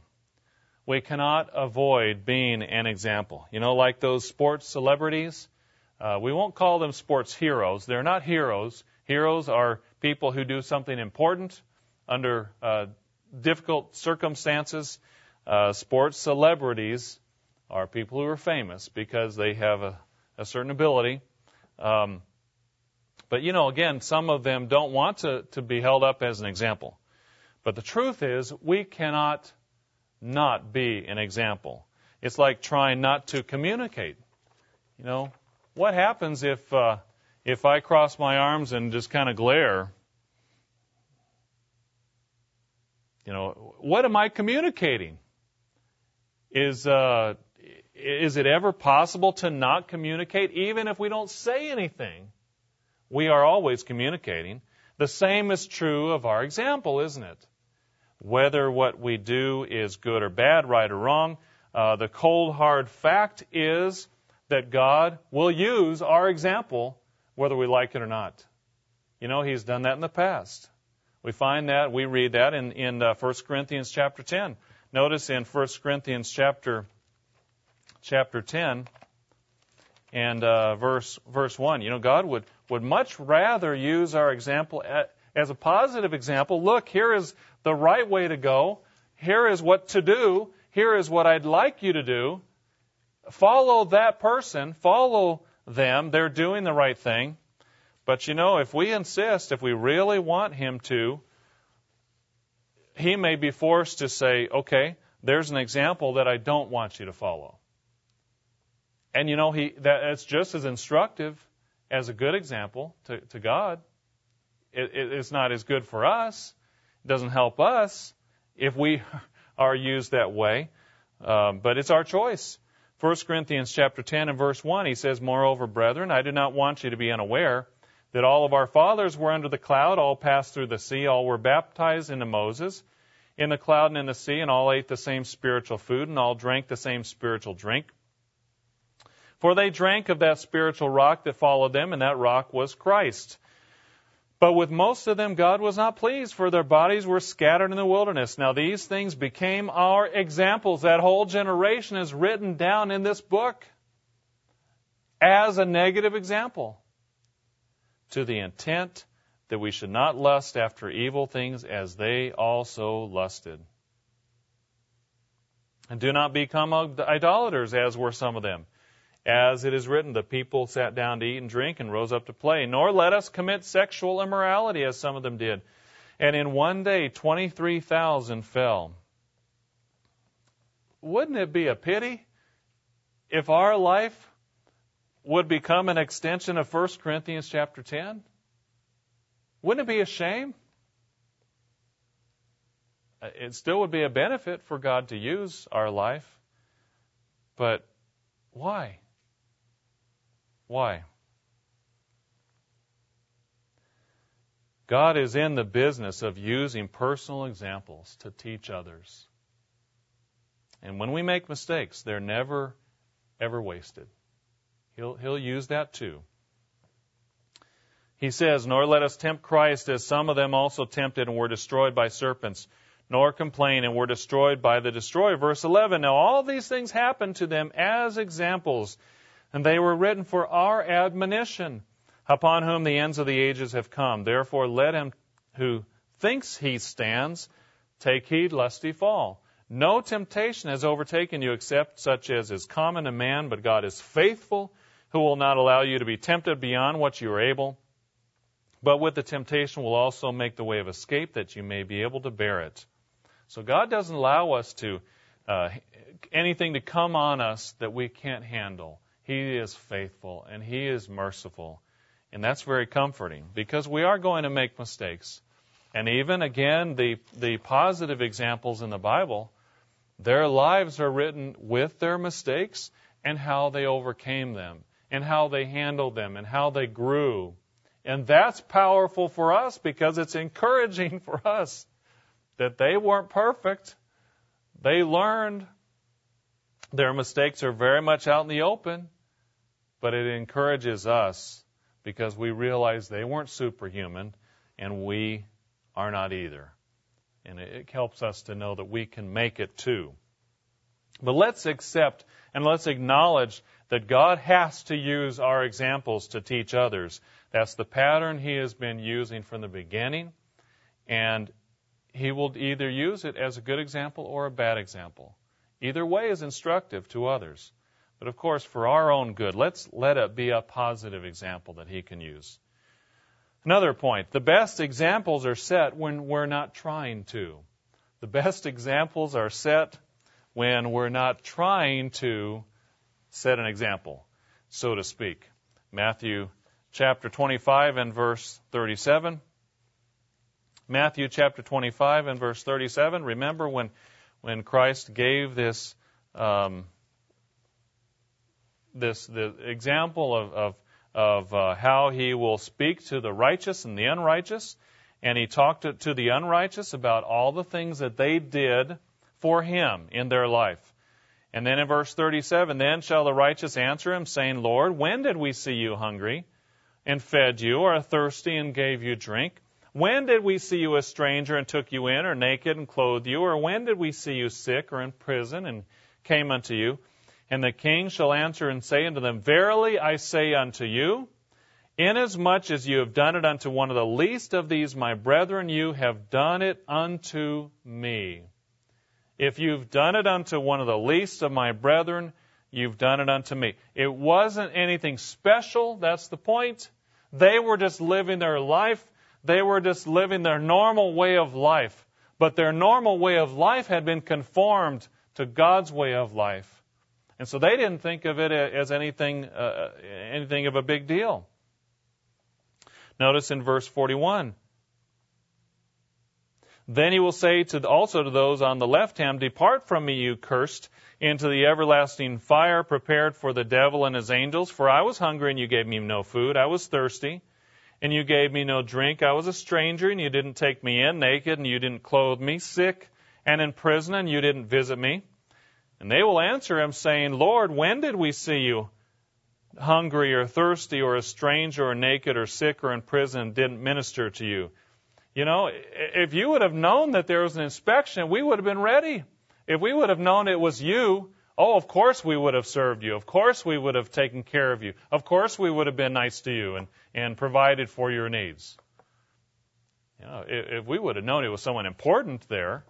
We cannot avoid being an example. You know, like those sports celebrities, uh, we won't call them sports heroes. They're not heroes. Heroes are people who do something important under uh, difficult circumstances. Uh, sports celebrities are people who are famous because they have a, a certain ability. Um, but you know, again, some of them don't want to, to be held up as an example. But the truth is, we cannot not be an example. It's like trying not to communicate. You know, what happens if uh, if I cross my arms and just kind of glare? You know, what am I communicating? Is uh, is it ever possible to not communicate, even if we don't say anything? We are always communicating. The same is true of our example, isn't it? Whether what we do is good or bad, right or wrong, uh, the cold hard fact is that God will use our example whether we like it or not. You know, He's done that in the past. We find that, we read that in, in uh, 1 Corinthians chapter 10. Notice in 1 Corinthians chapter, chapter 10 and uh, verse, verse 1, you know, God would, would much rather use our example at, as a positive example. Look, here is the right way to go. Here is what to do. Here is what I'd like you to do. Follow that person. Follow them. They're doing the right thing. But you know, if we insist, if we really want him to, he may be forced to say, okay, there's an example that I don't want you to follow. And you know, he, that, it's just as instructive as a good example to, to God. It, it, it's not as good for us. It doesn't help us if we are used that way. Um, but it's our choice. 1 Corinthians chapter 10 and verse 1, he says, Moreover, brethren, I do not want you to be unaware that all of our fathers were under the cloud, all passed through the sea, all were baptized into Moses in the cloud and in the sea, and all ate the same spiritual food, and all drank the same spiritual drink. For they drank of that spiritual rock that followed them, and that rock was Christ. But with most of them, God was not pleased, for their bodies were scattered in the wilderness. Now, these things became our examples. That whole generation is written down in this book as a negative example to the intent that we should not lust after evil things as they also lusted. And do not become idolaters, as were some of them. As it is written, the people sat down to eat and drink and rose up to play. Nor let us commit sexual immorality, as some of them did. And in one day, 23,000 fell. Wouldn't it be a pity if our life would become an extension of 1 Corinthians chapter 10? Wouldn't it be a shame? Uh, it still would be a benefit for God to use our life. But why? Why? God is in the business of using personal examples to teach others. And when we make mistakes, they're never, ever wasted. He'll, he'll use that too. He says, Nor let us tempt Christ as some of them also tempted and were destroyed by serpents, nor complain and were destroyed by the destroyer. Verse 11, Now all these things happened to them as examples, and they were written for our admonition, upon whom the ends of the ages have come. Therefore let him who thinks he stands take heed lest he fall. No temptation has overtaken you except such as is common to man, but God is faithful, who will not allow you to be tempted beyond what you are able but with the temptation will also make the way of escape that you may be able to bear it. So God doesn't allow us to uh, anything to come on us that we can't handle. He is faithful and He is merciful. And that's very comforting because we are going to make mistakes. And even again, the, the positive examples in the Bible, their lives are written with their mistakes and how they overcame them and how they handled them and how they grew and that's powerful for us because it's encouraging for us that they weren't perfect. They learned. Their mistakes are very much out in the open, but it encourages us because we realize they weren't superhuman and we are not either. And it helps us to know that we can make it too. But let's accept and let's acknowledge that God has to use our examples to teach others. That's the pattern He has been using from the beginning, and He will either use it as a good example or a bad example. Either way is instructive to others. But of course, for our own good, let's let it be a positive example that He can use. Another point the best examples are set when we're not trying to. The best examples are set when we're not trying to set an example, so to speak. Matthew chapter 25 and verse 37. Matthew chapter 25 and verse 37. Remember when, when Christ gave this, um, this, the example of, of, of uh, how he will speak to the righteous and the unrighteous, and he talked to, to the unrighteous about all the things that they did for him in their life. And then in verse 37, then shall the righteous answer him, saying, Lord, when did we see you hungry and fed you, or thirsty and gave you drink? When did we see you a stranger and took you in, or naked and clothed you? Or when did we see you sick or in prison and came unto you? And the king shall answer and say unto them, Verily I say unto you, inasmuch as you have done it unto one of the least of these my brethren, you have done it unto me. If you've done it unto one of the least of my brethren, you've done it unto me. It wasn't anything special, that's the point. They were just living their life. They were just living their normal way of life. But their normal way of life had been conformed to God's way of life. And so they didn't think of it as anything, uh, anything of a big deal. Notice in verse 41 then he will say to also to those on the left hand, Depart from me, you cursed, into the everlasting fire prepared for the devil and his angels. For I was hungry, and you gave me no food. I was thirsty, and you gave me no drink. I was a stranger, and you didn't take me in, naked, and you didn't clothe me, sick, and in prison, and you didn't visit me. And they will answer him, saying, Lord, when did we see you hungry or thirsty or a stranger or naked or sick or in prison and didn't minister to you? You know, if you would have known that there was an inspection, we would have been ready. If we would have known it was you, oh, of course we would have served you. Of course we would have taken care of you. Of course we would have been nice to you and, and provided for your needs. You know, if, if we would have known it was someone important there,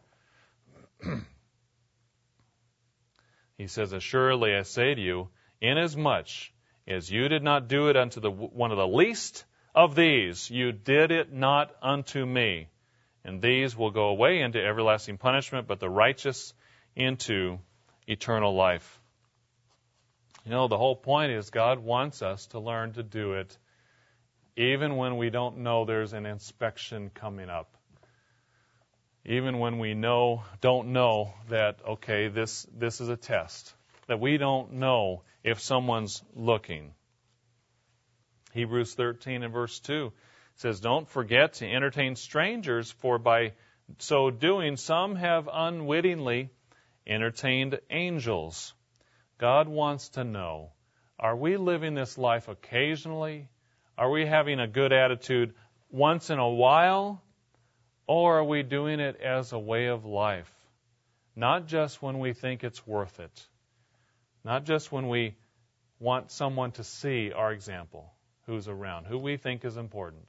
he says, Assuredly I say to you, inasmuch as you did not do it unto the, one of the least of these you did it not unto me. And these will go away into everlasting punishment, but the righteous into eternal life. You know, the whole point is God wants us to learn to do it even when we don't know there's an inspection coming up. Even when we know, don't know that, okay, this, this is a test. That we don't know if someone's looking. Hebrews 13 and verse 2 says, Don't forget to entertain strangers, for by so doing, some have unwittingly entertained angels. God wants to know are we living this life occasionally? Are we having a good attitude once in a while? Or are we doing it as a way of life? Not just when we think it's worth it. Not just when we want someone to see our example, who's around, who we think is important,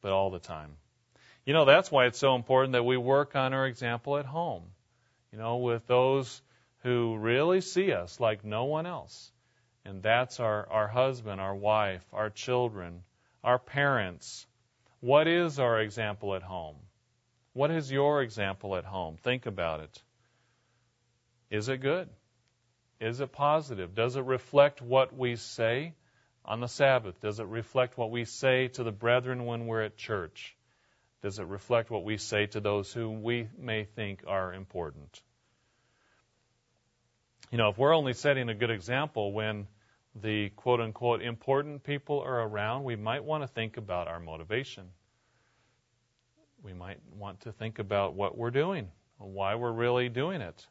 but all the time. You know, that's why it's so important that we work on our example at home, you know, with those who really see us like no one else. And that's our, our husband, our wife, our children, our parents. What is our example at home? What is your example at home? Think about it. Is it good? Is it positive? Does it reflect what we say on the Sabbath? Does it reflect what we say to the brethren when we're at church? Does it reflect what we say to those who we may think are important? You know, if we're only setting a good example when the quote unquote important people are around, we might want to think about our motivation. We might want to think about what we're doing, why we're really doing it.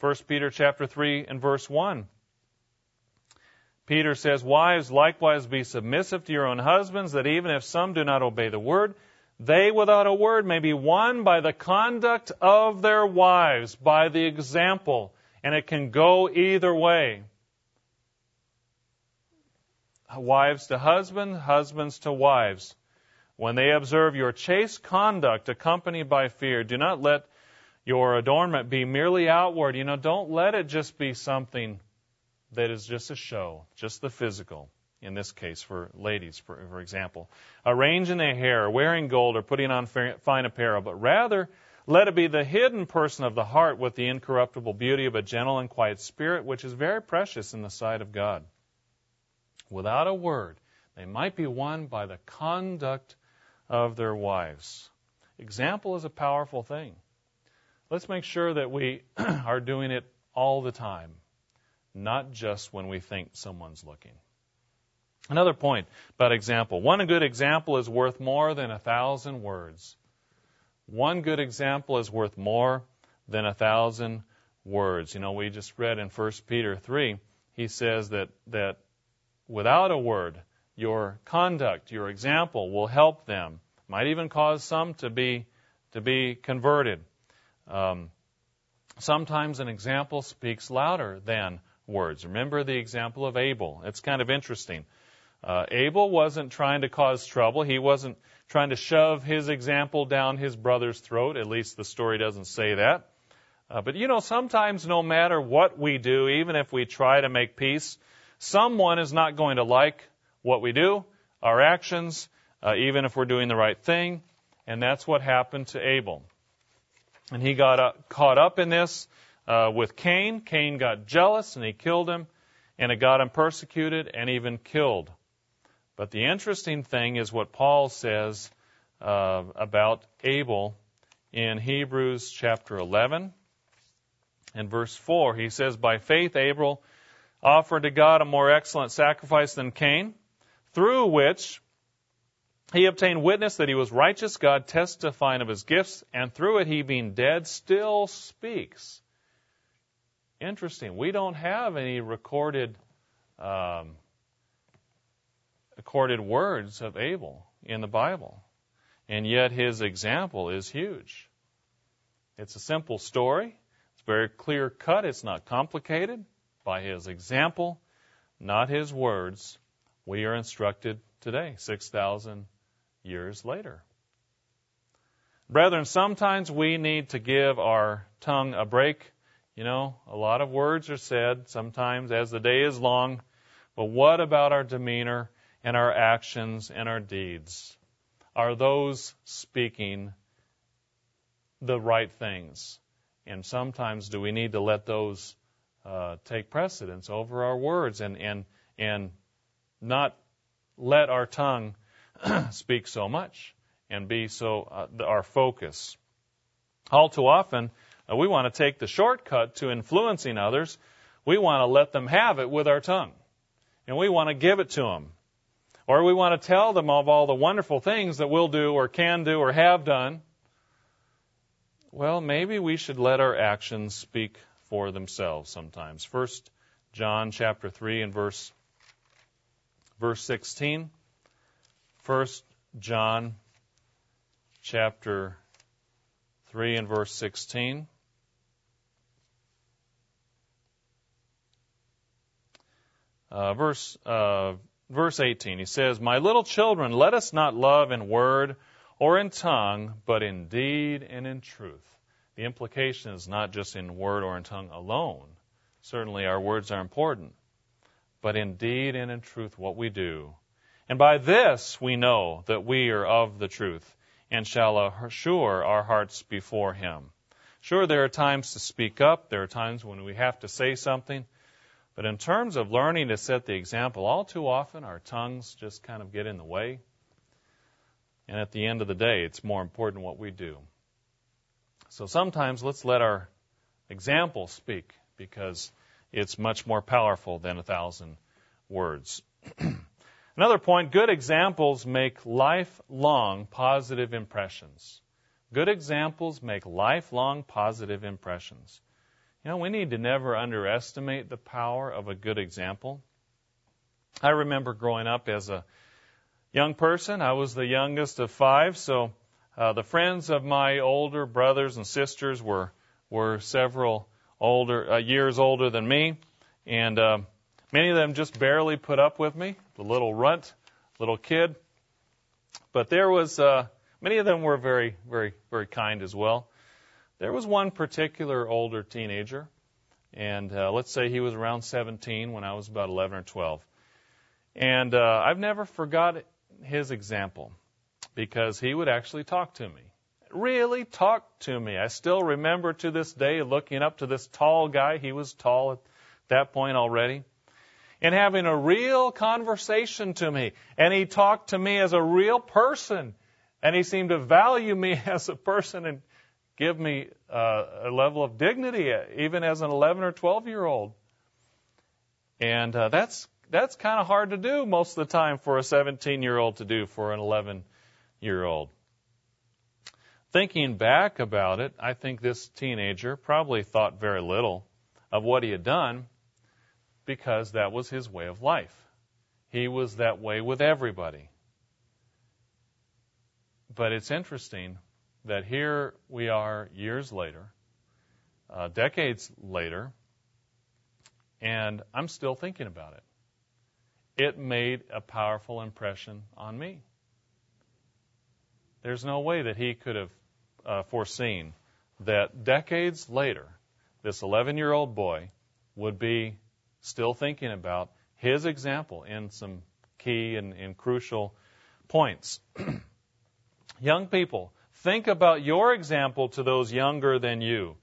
1 Peter chapter 3 and verse 1. Peter says, Wives, likewise be submissive to your own husbands, that even if some do not obey the word, they without a word may be won by the conduct of their wives, by the example. And it can go either way. Wives to husbands, husbands to wives. When they observe your chaste conduct accompanied by fear, do not let your adornment be merely outward. You know, don't let it just be something that is just a show, just the physical. In this case, for ladies, for, for example, arranging their hair, wearing gold, or putting on fine apparel, but rather let it be the hidden person of the heart with the incorruptible beauty of a gentle and quiet spirit, which is very precious in the sight of God. Without a word, they might be won by the conduct of their wives. Example is a powerful thing let's make sure that we are doing it all the time, not just when we think someone's looking. Another point about example. One good example is worth more than a thousand words. One good example is worth more than a thousand words. You know, we just read in 1 Peter 3, he says that, that without a word, your conduct, your example will help them. Might even cause some to be, to be converted. Um, sometimes an example speaks louder than words. Remember the example of Abel. It's kind of interesting. Uh, Abel wasn't trying to cause trouble. He wasn't trying to shove his example down his brother's throat. At least the story doesn't say that. Uh, but you know, sometimes no matter what we do, even if we try to make peace, someone is not going to like what we do, our actions, uh, even if we're doing the right thing. And that's what happened to Abel. And he got uh, caught up in this uh, with Cain. Cain got jealous and he killed him, and it got him persecuted and even killed. But the interesting thing is what Paul says uh, about Abel in Hebrews chapter 11 and verse 4. He says, By faith Abel offered to God a more excellent sacrifice than Cain, through which he obtained witness that he was righteous, God testifying of his gifts, and through it he, being dead, still speaks. Interesting. We don't have any recorded um, recorded words of Abel in the Bible, and yet his example is huge. It's a simple story. It's very clear cut. It's not complicated. By his example, not his words, we are instructed today, 6,000 years later. Brethren, sometimes we need to give our tongue a break. You know, a lot of words are said sometimes as the day is long, but what about our demeanor and our actions and our deeds? Are those speaking the right things? And sometimes do we need to let those uh, take precedence over our words and, and, and not let our tongue speak so much and be so uh, our focus. All too often, uh, we want to take the shortcut to influencing others. We want to let them have it with our tongue. And we want to give it to them. Or we want to tell them of all the wonderful things that we'll do or can do or have done. Well, maybe we should let our actions speak for themselves sometimes. First John chapter 3 and verse verse 16. First John chapter 3 and verse 16. Uh, verse uh, verse 18, he says, "My little children, let us not love in word or in tongue, but in deed and in truth." The implication is not just in word or in tongue alone. Certainly, our words are important, but in deed and in truth, what we do. And by this we know that we are of the truth, and shall assure our hearts before Him. Sure, there are times to speak up. There are times when we have to say something. But in terms of learning to set the example, all too often our tongues just kind of get in the way. And at the end of the day, it's more important what we do. So sometimes let's let our example speak because it's much more powerful than a thousand words. Another point good examples make lifelong positive impressions. Good examples make lifelong positive impressions. You know, we need to never underestimate the power of a good example. I remember growing up as a young person. I was the youngest of five, so uh, the friends of my older brothers and sisters were were several older uh, years older than me, and uh, many of them just barely put up with me, the little runt, little kid. But there was uh, many of them were very, very, very kind as well. There was one particular older teenager, and uh, let's say he was around 17 when I was about 11 or 12. And uh, I've never forgot his example because he would actually talk to me. Really talk to me. I still remember to this day looking up to this tall guy. He was tall at that point already. And having a real conversation to me. And he talked to me as a real person. And he seemed to value me as a person and give me uh, a level of dignity, even as an 11 or 12 year old. And uh, that's that's kind of hard to do most of the time for a 17 year old to do for an 11 year old. Thinking back about it, I think this teenager probably thought very little of what he had done because that was his way of life. He was that way with everybody. But it's interesting that here we are years later, uh, decades later, and I'm still thinking about it. It made a powerful impression on me. There's no way that he could have uh, foreseen that decades later, this 11 year old boy would be still thinking about his example in some key and, and crucial points. Young people, Think about your example to those younger than you.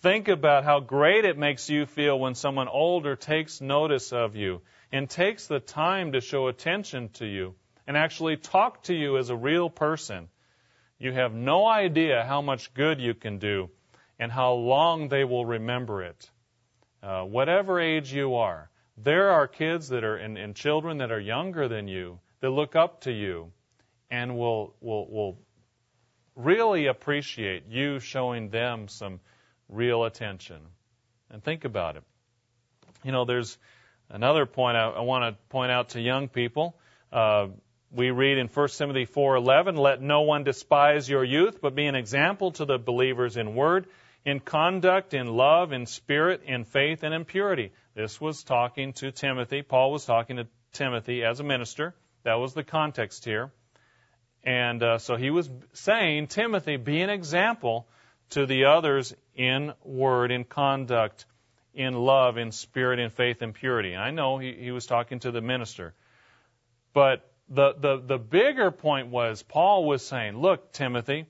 Think about how great it makes you feel when someone older takes notice of you and takes the time to show attention to you and actually talk to you as a real person. You have no idea how much good you can do and how long they will remember it. Uh, whatever age you are, there are kids that are and, and children that are younger than you that look up to you and will will will really appreciate you showing them some real attention. And think about it. You know, there's another point I, I want to point out to young people. Uh, we read in 1 Timothy 4:11, "Let no one despise your youth, but be an example to the believers in word, in conduct, in love, in spirit, in faith, and in purity." This was talking to Timothy. Paul was talking to Timothy as a minister. That was the context here. And uh, so he was saying, Timothy, be an example to the others in word, in conduct, in love, in spirit, in faith, and purity. I know he, he was talking to the minister. But the, the, the bigger point was Paul was saying, look, Timothy,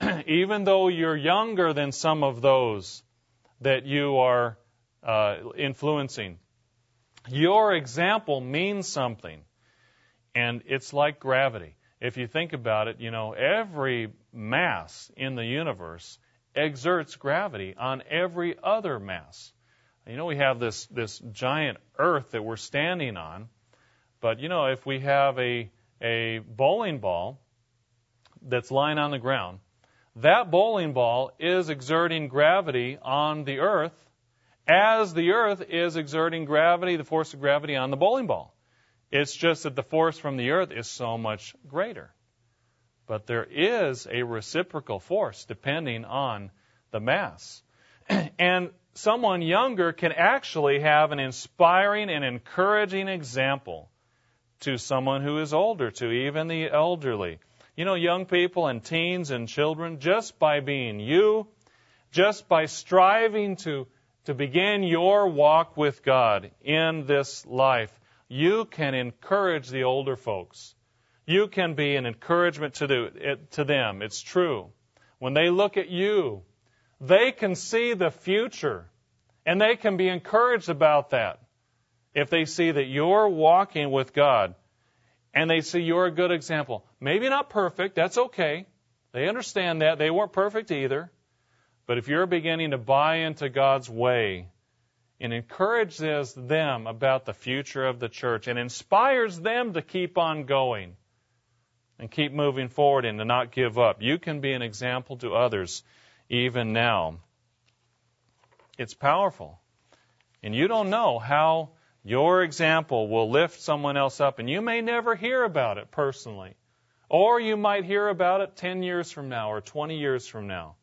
even though you're younger than some of those that you are uh, influencing, your example means something. And it's like gravity if you think about it, you know, every mass in the universe exerts gravity on every other mass. You know, we have this, this giant Earth that we're standing on, but you know, if we have a, a bowling ball that's lying on the ground, that bowling ball is exerting gravity on the Earth as the Earth is exerting gravity, the force of gravity on the bowling ball. It's just that the force from the earth is so much greater. But there is a reciprocal force depending on the mass. and someone younger can actually have an inspiring and encouraging example to someone who is older, to even the elderly. You know, young people and teens and children, just by being you, just by striving to, to begin your walk with God in this life, you can encourage the older folks. You can be an encouragement to, the, to them. It's true. When they look at you, they can see the future and they can be encouraged about that. If they see that you're walking with God and they see you're a good example. Maybe not perfect, that's okay. They understand that. They weren't perfect either. But if you're beginning to buy into God's way and encourages them about the future of the church and inspires them to keep on going and keep moving forward and to not give up, you can be an example to others even now. It's powerful. And you don't know how your example will lift someone else up, and you may never hear about it personally. Or you might hear about it 10 years from now or 20 years from now.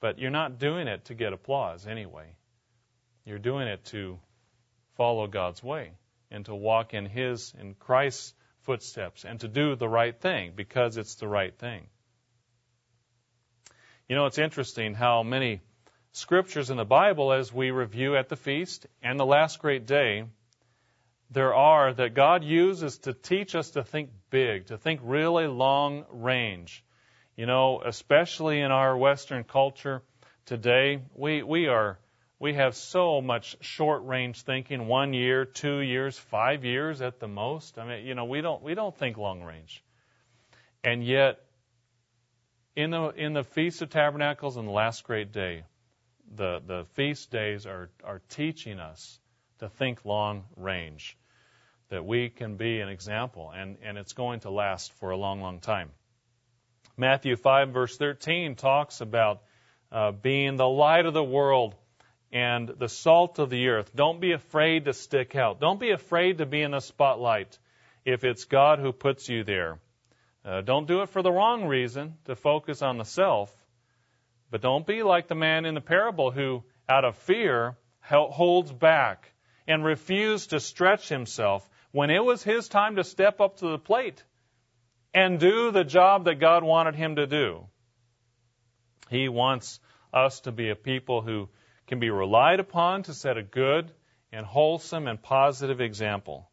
But you're not doing it to get applause anyway. You're doing it to follow God's way and to walk in His, in Christ's footsteps and to do the right thing because it's the right thing. You know, it's interesting how many scriptures in the Bible, as we review at the feast and the last great day, there are that God uses to teach us to think big, to think really long range. You know, especially in our Western culture today, we, we are we have so much short range thinking, one year, two years, five years at the most. I mean, you know, we don't we don't think long range. And yet in the in the Feast of Tabernacles and the last great day, the, the feast days are, are teaching us to think long range, that we can be an example, and, and it's going to last for a long, long time. Matthew 5, verse 13, talks about uh, being the light of the world and the salt of the earth. Don't be afraid to stick out. Don't be afraid to be in the spotlight if it's God who puts you there. Uh, don't do it for the wrong reason, to focus on the self. But don't be like the man in the parable who, out of fear, holds back and refused to stretch himself when it was his time to step up to the plate and do the job that God wanted him to do. He wants us to be a people who can be relied upon to set a good and wholesome and positive example,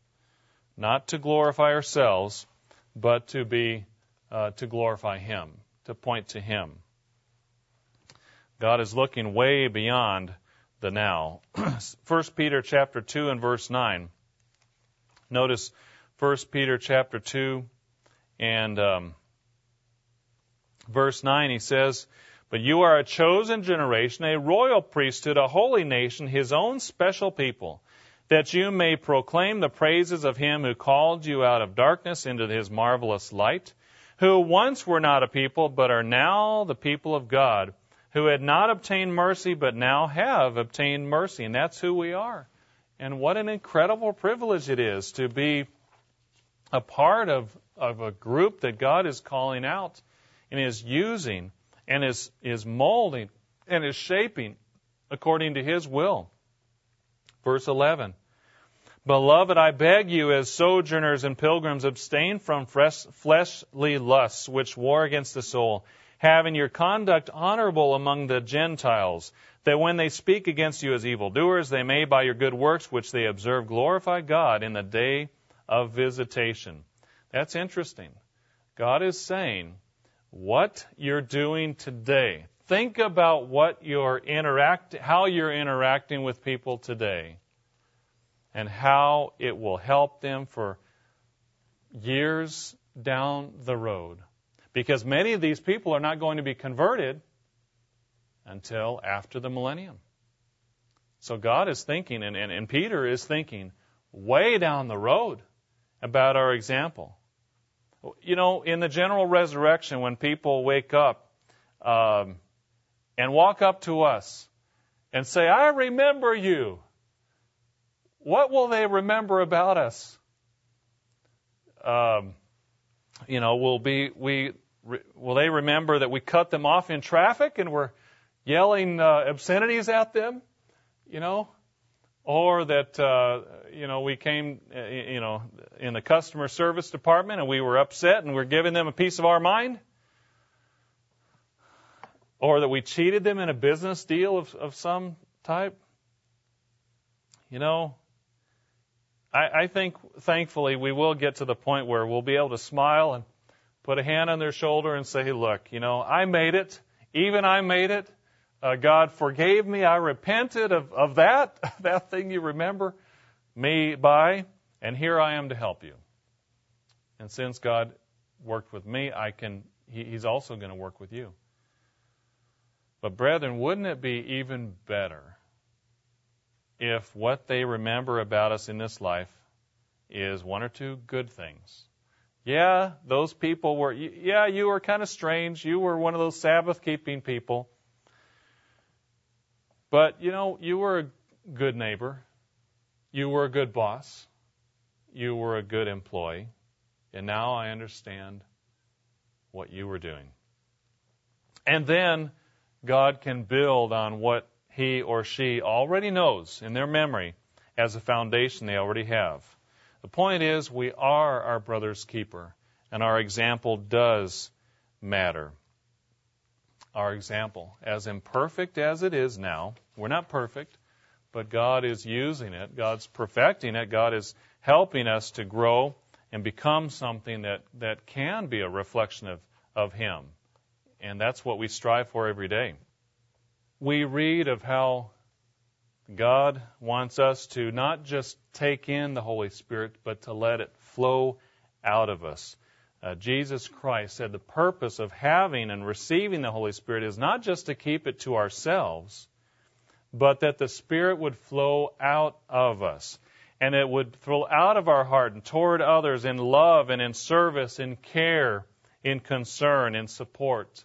not to glorify ourselves, but to be uh, to glorify Him, to point to Him. God is looking way beyond the now. 1 Peter chapter 2 and verse 9. Notice 1 Peter chapter 2 and um, verse 9. He says, but you are a chosen generation, a royal priesthood, a holy nation, his own special people, that you may proclaim the praises of him who called you out of darkness into his marvelous light, who once were not a people, but are now the people of God, who had not obtained mercy, but now have obtained mercy. And that's who we are. And what an incredible privilege it is to be a part of, of a group that God is calling out and is using and is, is molding and is shaping according to his will. Verse 11. Beloved, I beg you, as sojourners and pilgrims, abstain from fleshly lusts which war against the soul, having your conduct honorable among the Gentiles, that when they speak against you as evildoers, they may by your good works which they observe glorify God in the day of visitation. That's interesting. God is saying, what you're doing today. Think about what you're interact, how you're interacting with people today, and how it will help them for years down the road. Because many of these people are not going to be converted until after the millennium. So God is thinking, and, and, and Peter is thinking way down the road about our example. You know, in the general resurrection, when people wake up um, and walk up to us and say, I remember you, what will they remember about us? um, you know, will be we will they remember that we cut them off in traffic and we're yelling uh, obscenities at them, you know, or that uh, you know we came uh, you know in the customer service department and we were upset and we're giving them a piece of our mind, or that we cheated them in a business deal of, of some type. You know, I, I think thankfully we will get to the point where we'll be able to smile and put a hand on their shoulder and say, look, you know, I made it. Even I made it. Uh, God forgave me. I repented of, of that, that thing you remember me by, and here I am to help you. And since God worked with me, I can, he, He's also going to work with you. But brethren, wouldn't it be even better if what they remember about us in this life is one or two good things? Yeah, those people were, yeah, you were kind of strange. You were one of those Sabbath keeping people. But, you know, you were a good neighbor. You were a good boss. You were a good employee. And now I understand what you were doing. And then God can build on what he or she already knows in their memory as a foundation they already have. The point is, we are our brother's keeper, and our example does matter. Our example, as imperfect as it is now, we're not perfect, but God is using it, God's perfecting it, God is helping us to grow and become something that, that can be a reflection of, of Him. And that's what we strive for every day. We read of how God wants us to not just take in the Holy Spirit, but to let it flow out of us. Uh, Jesus Christ said the purpose of having and receiving the Holy Spirit is not just to keep it to ourselves, but that the Spirit would flow out of us. And it would flow out of our heart and toward others in love and in service, in care, in concern, in support,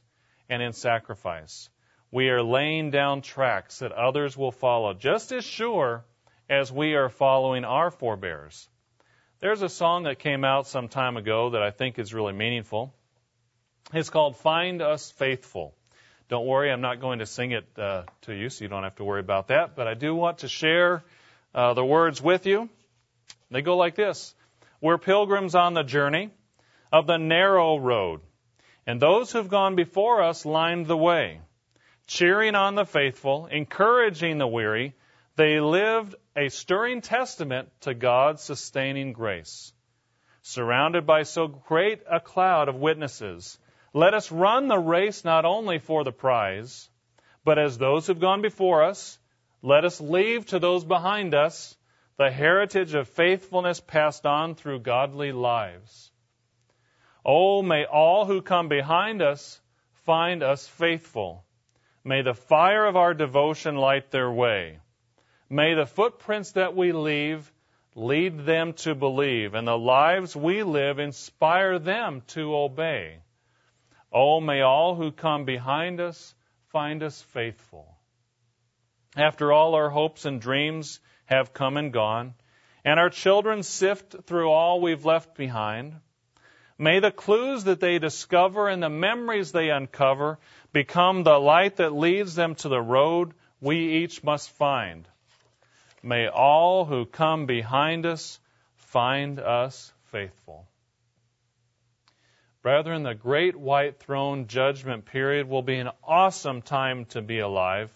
and in sacrifice we are laying down tracks that others will follow just as sure as we are following our forebears. There's a song that came out some time ago that I think is really meaningful. It's called Find Us Faithful. Don't worry, I'm not going to sing it uh, to you, so you don't have to worry about that. But I do want to share uh, the words with you. They go like this We're pilgrims on the journey of the narrow road, and those who've gone before us lined the way cheering on the faithful, encouraging the weary, they lived a stirring testament to God's sustaining grace. Surrounded by so great a cloud of witnesses, let us run the race not only for the prize, but as those who've gone before us, let us leave to those behind us the heritage of faithfulness passed on through godly lives. Oh, may all who come behind us find us faithful May the fire of our devotion light their way. May the footprints that we leave lead them to believe, and the lives we live inspire them to obey. Oh, may all who come behind us find us faithful. After all our hopes and dreams have come and gone, and our children sift through all we've left behind, may the clues that they discover and the memories they uncover become the light that leads them to the road we each must find. May all who come behind us find us faithful. Brethren, the great white throne judgment period will be an awesome time to be alive.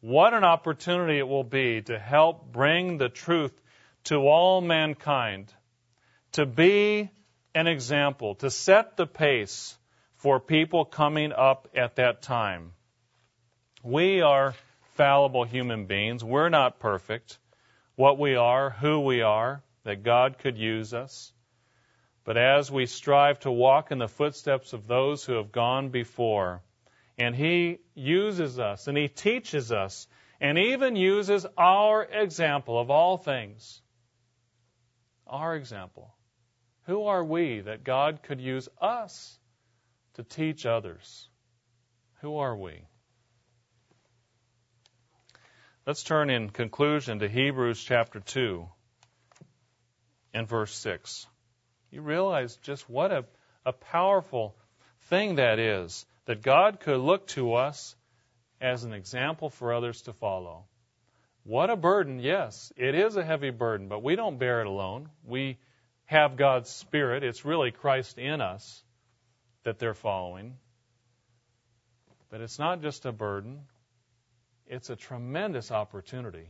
What an opportunity it will be to help bring the truth to all mankind, to be an example, to set the pace for people coming up at that time. We are fallible human beings. We're not perfect. What we are, who we are, that God could use us. But as we strive to walk in the footsteps of those who have gone before, and He uses us and He teaches us and even uses our example of all things. Our example. Who are we that God could use us to teach others. Who are we? Let's turn in conclusion to Hebrews chapter 2 and verse 6. You realize just what a, a powerful thing that is, that God could look to us as an example for others to follow. What a burden, yes, it is a heavy burden, but we don't bear it alone. We have God's Spirit. It's really Christ in us that they're following. But it's not just a burden, it's a tremendous opportunity.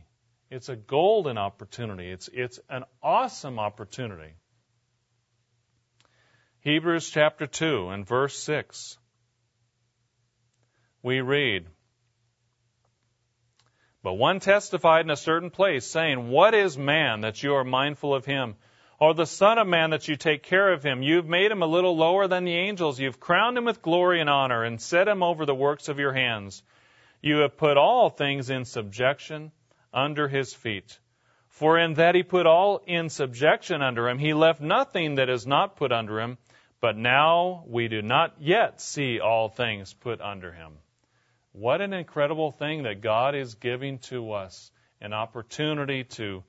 It's a golden opportunity. It's, it's an awesome opportunity. Hebrews chapter 2 and verse 6. We read, But one testified in a certain place, saying, What is man that you are mindful of him? Or the Son of Man that you take care of him? You've made him a little lower than the angels. You've crowned him with glory and honor and set him over the works of your hands. You have put all things in subjection under his feet. For in that he put all in subjection under him, he left nothing that is not put under him. But now we do not yet see all things put under him. What an incredible thing that God is giving to us an opportunity to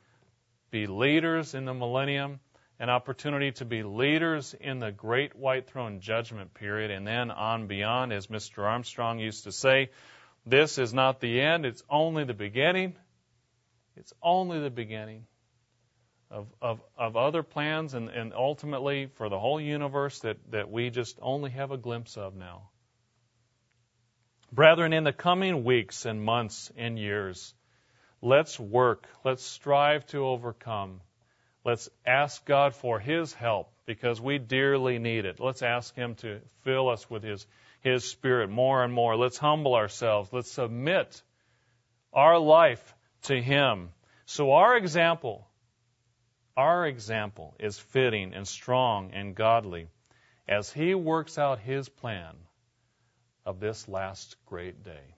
be leaders in the millennium, an opportunity to be leaders in the great white throne judgment period, and then on beyond, as Mr. Armstrong used to say, this is not the end, it's only the beginning. It's only the beginning of, of, of other plans and, and ultimately for the whole universe that, that we just only have a glimpse of now. Brethren, in the coming weeks and months and years, let's work, let's strive to overcome. Let's ask God for His help because we dearly need it. Let's ask Him to fill us with His, His Spirit more and more. Let's humble ourselves. Let's submit our life to Him. So our example, our example is fitting and strong and godly as He works out His plan of this last great day.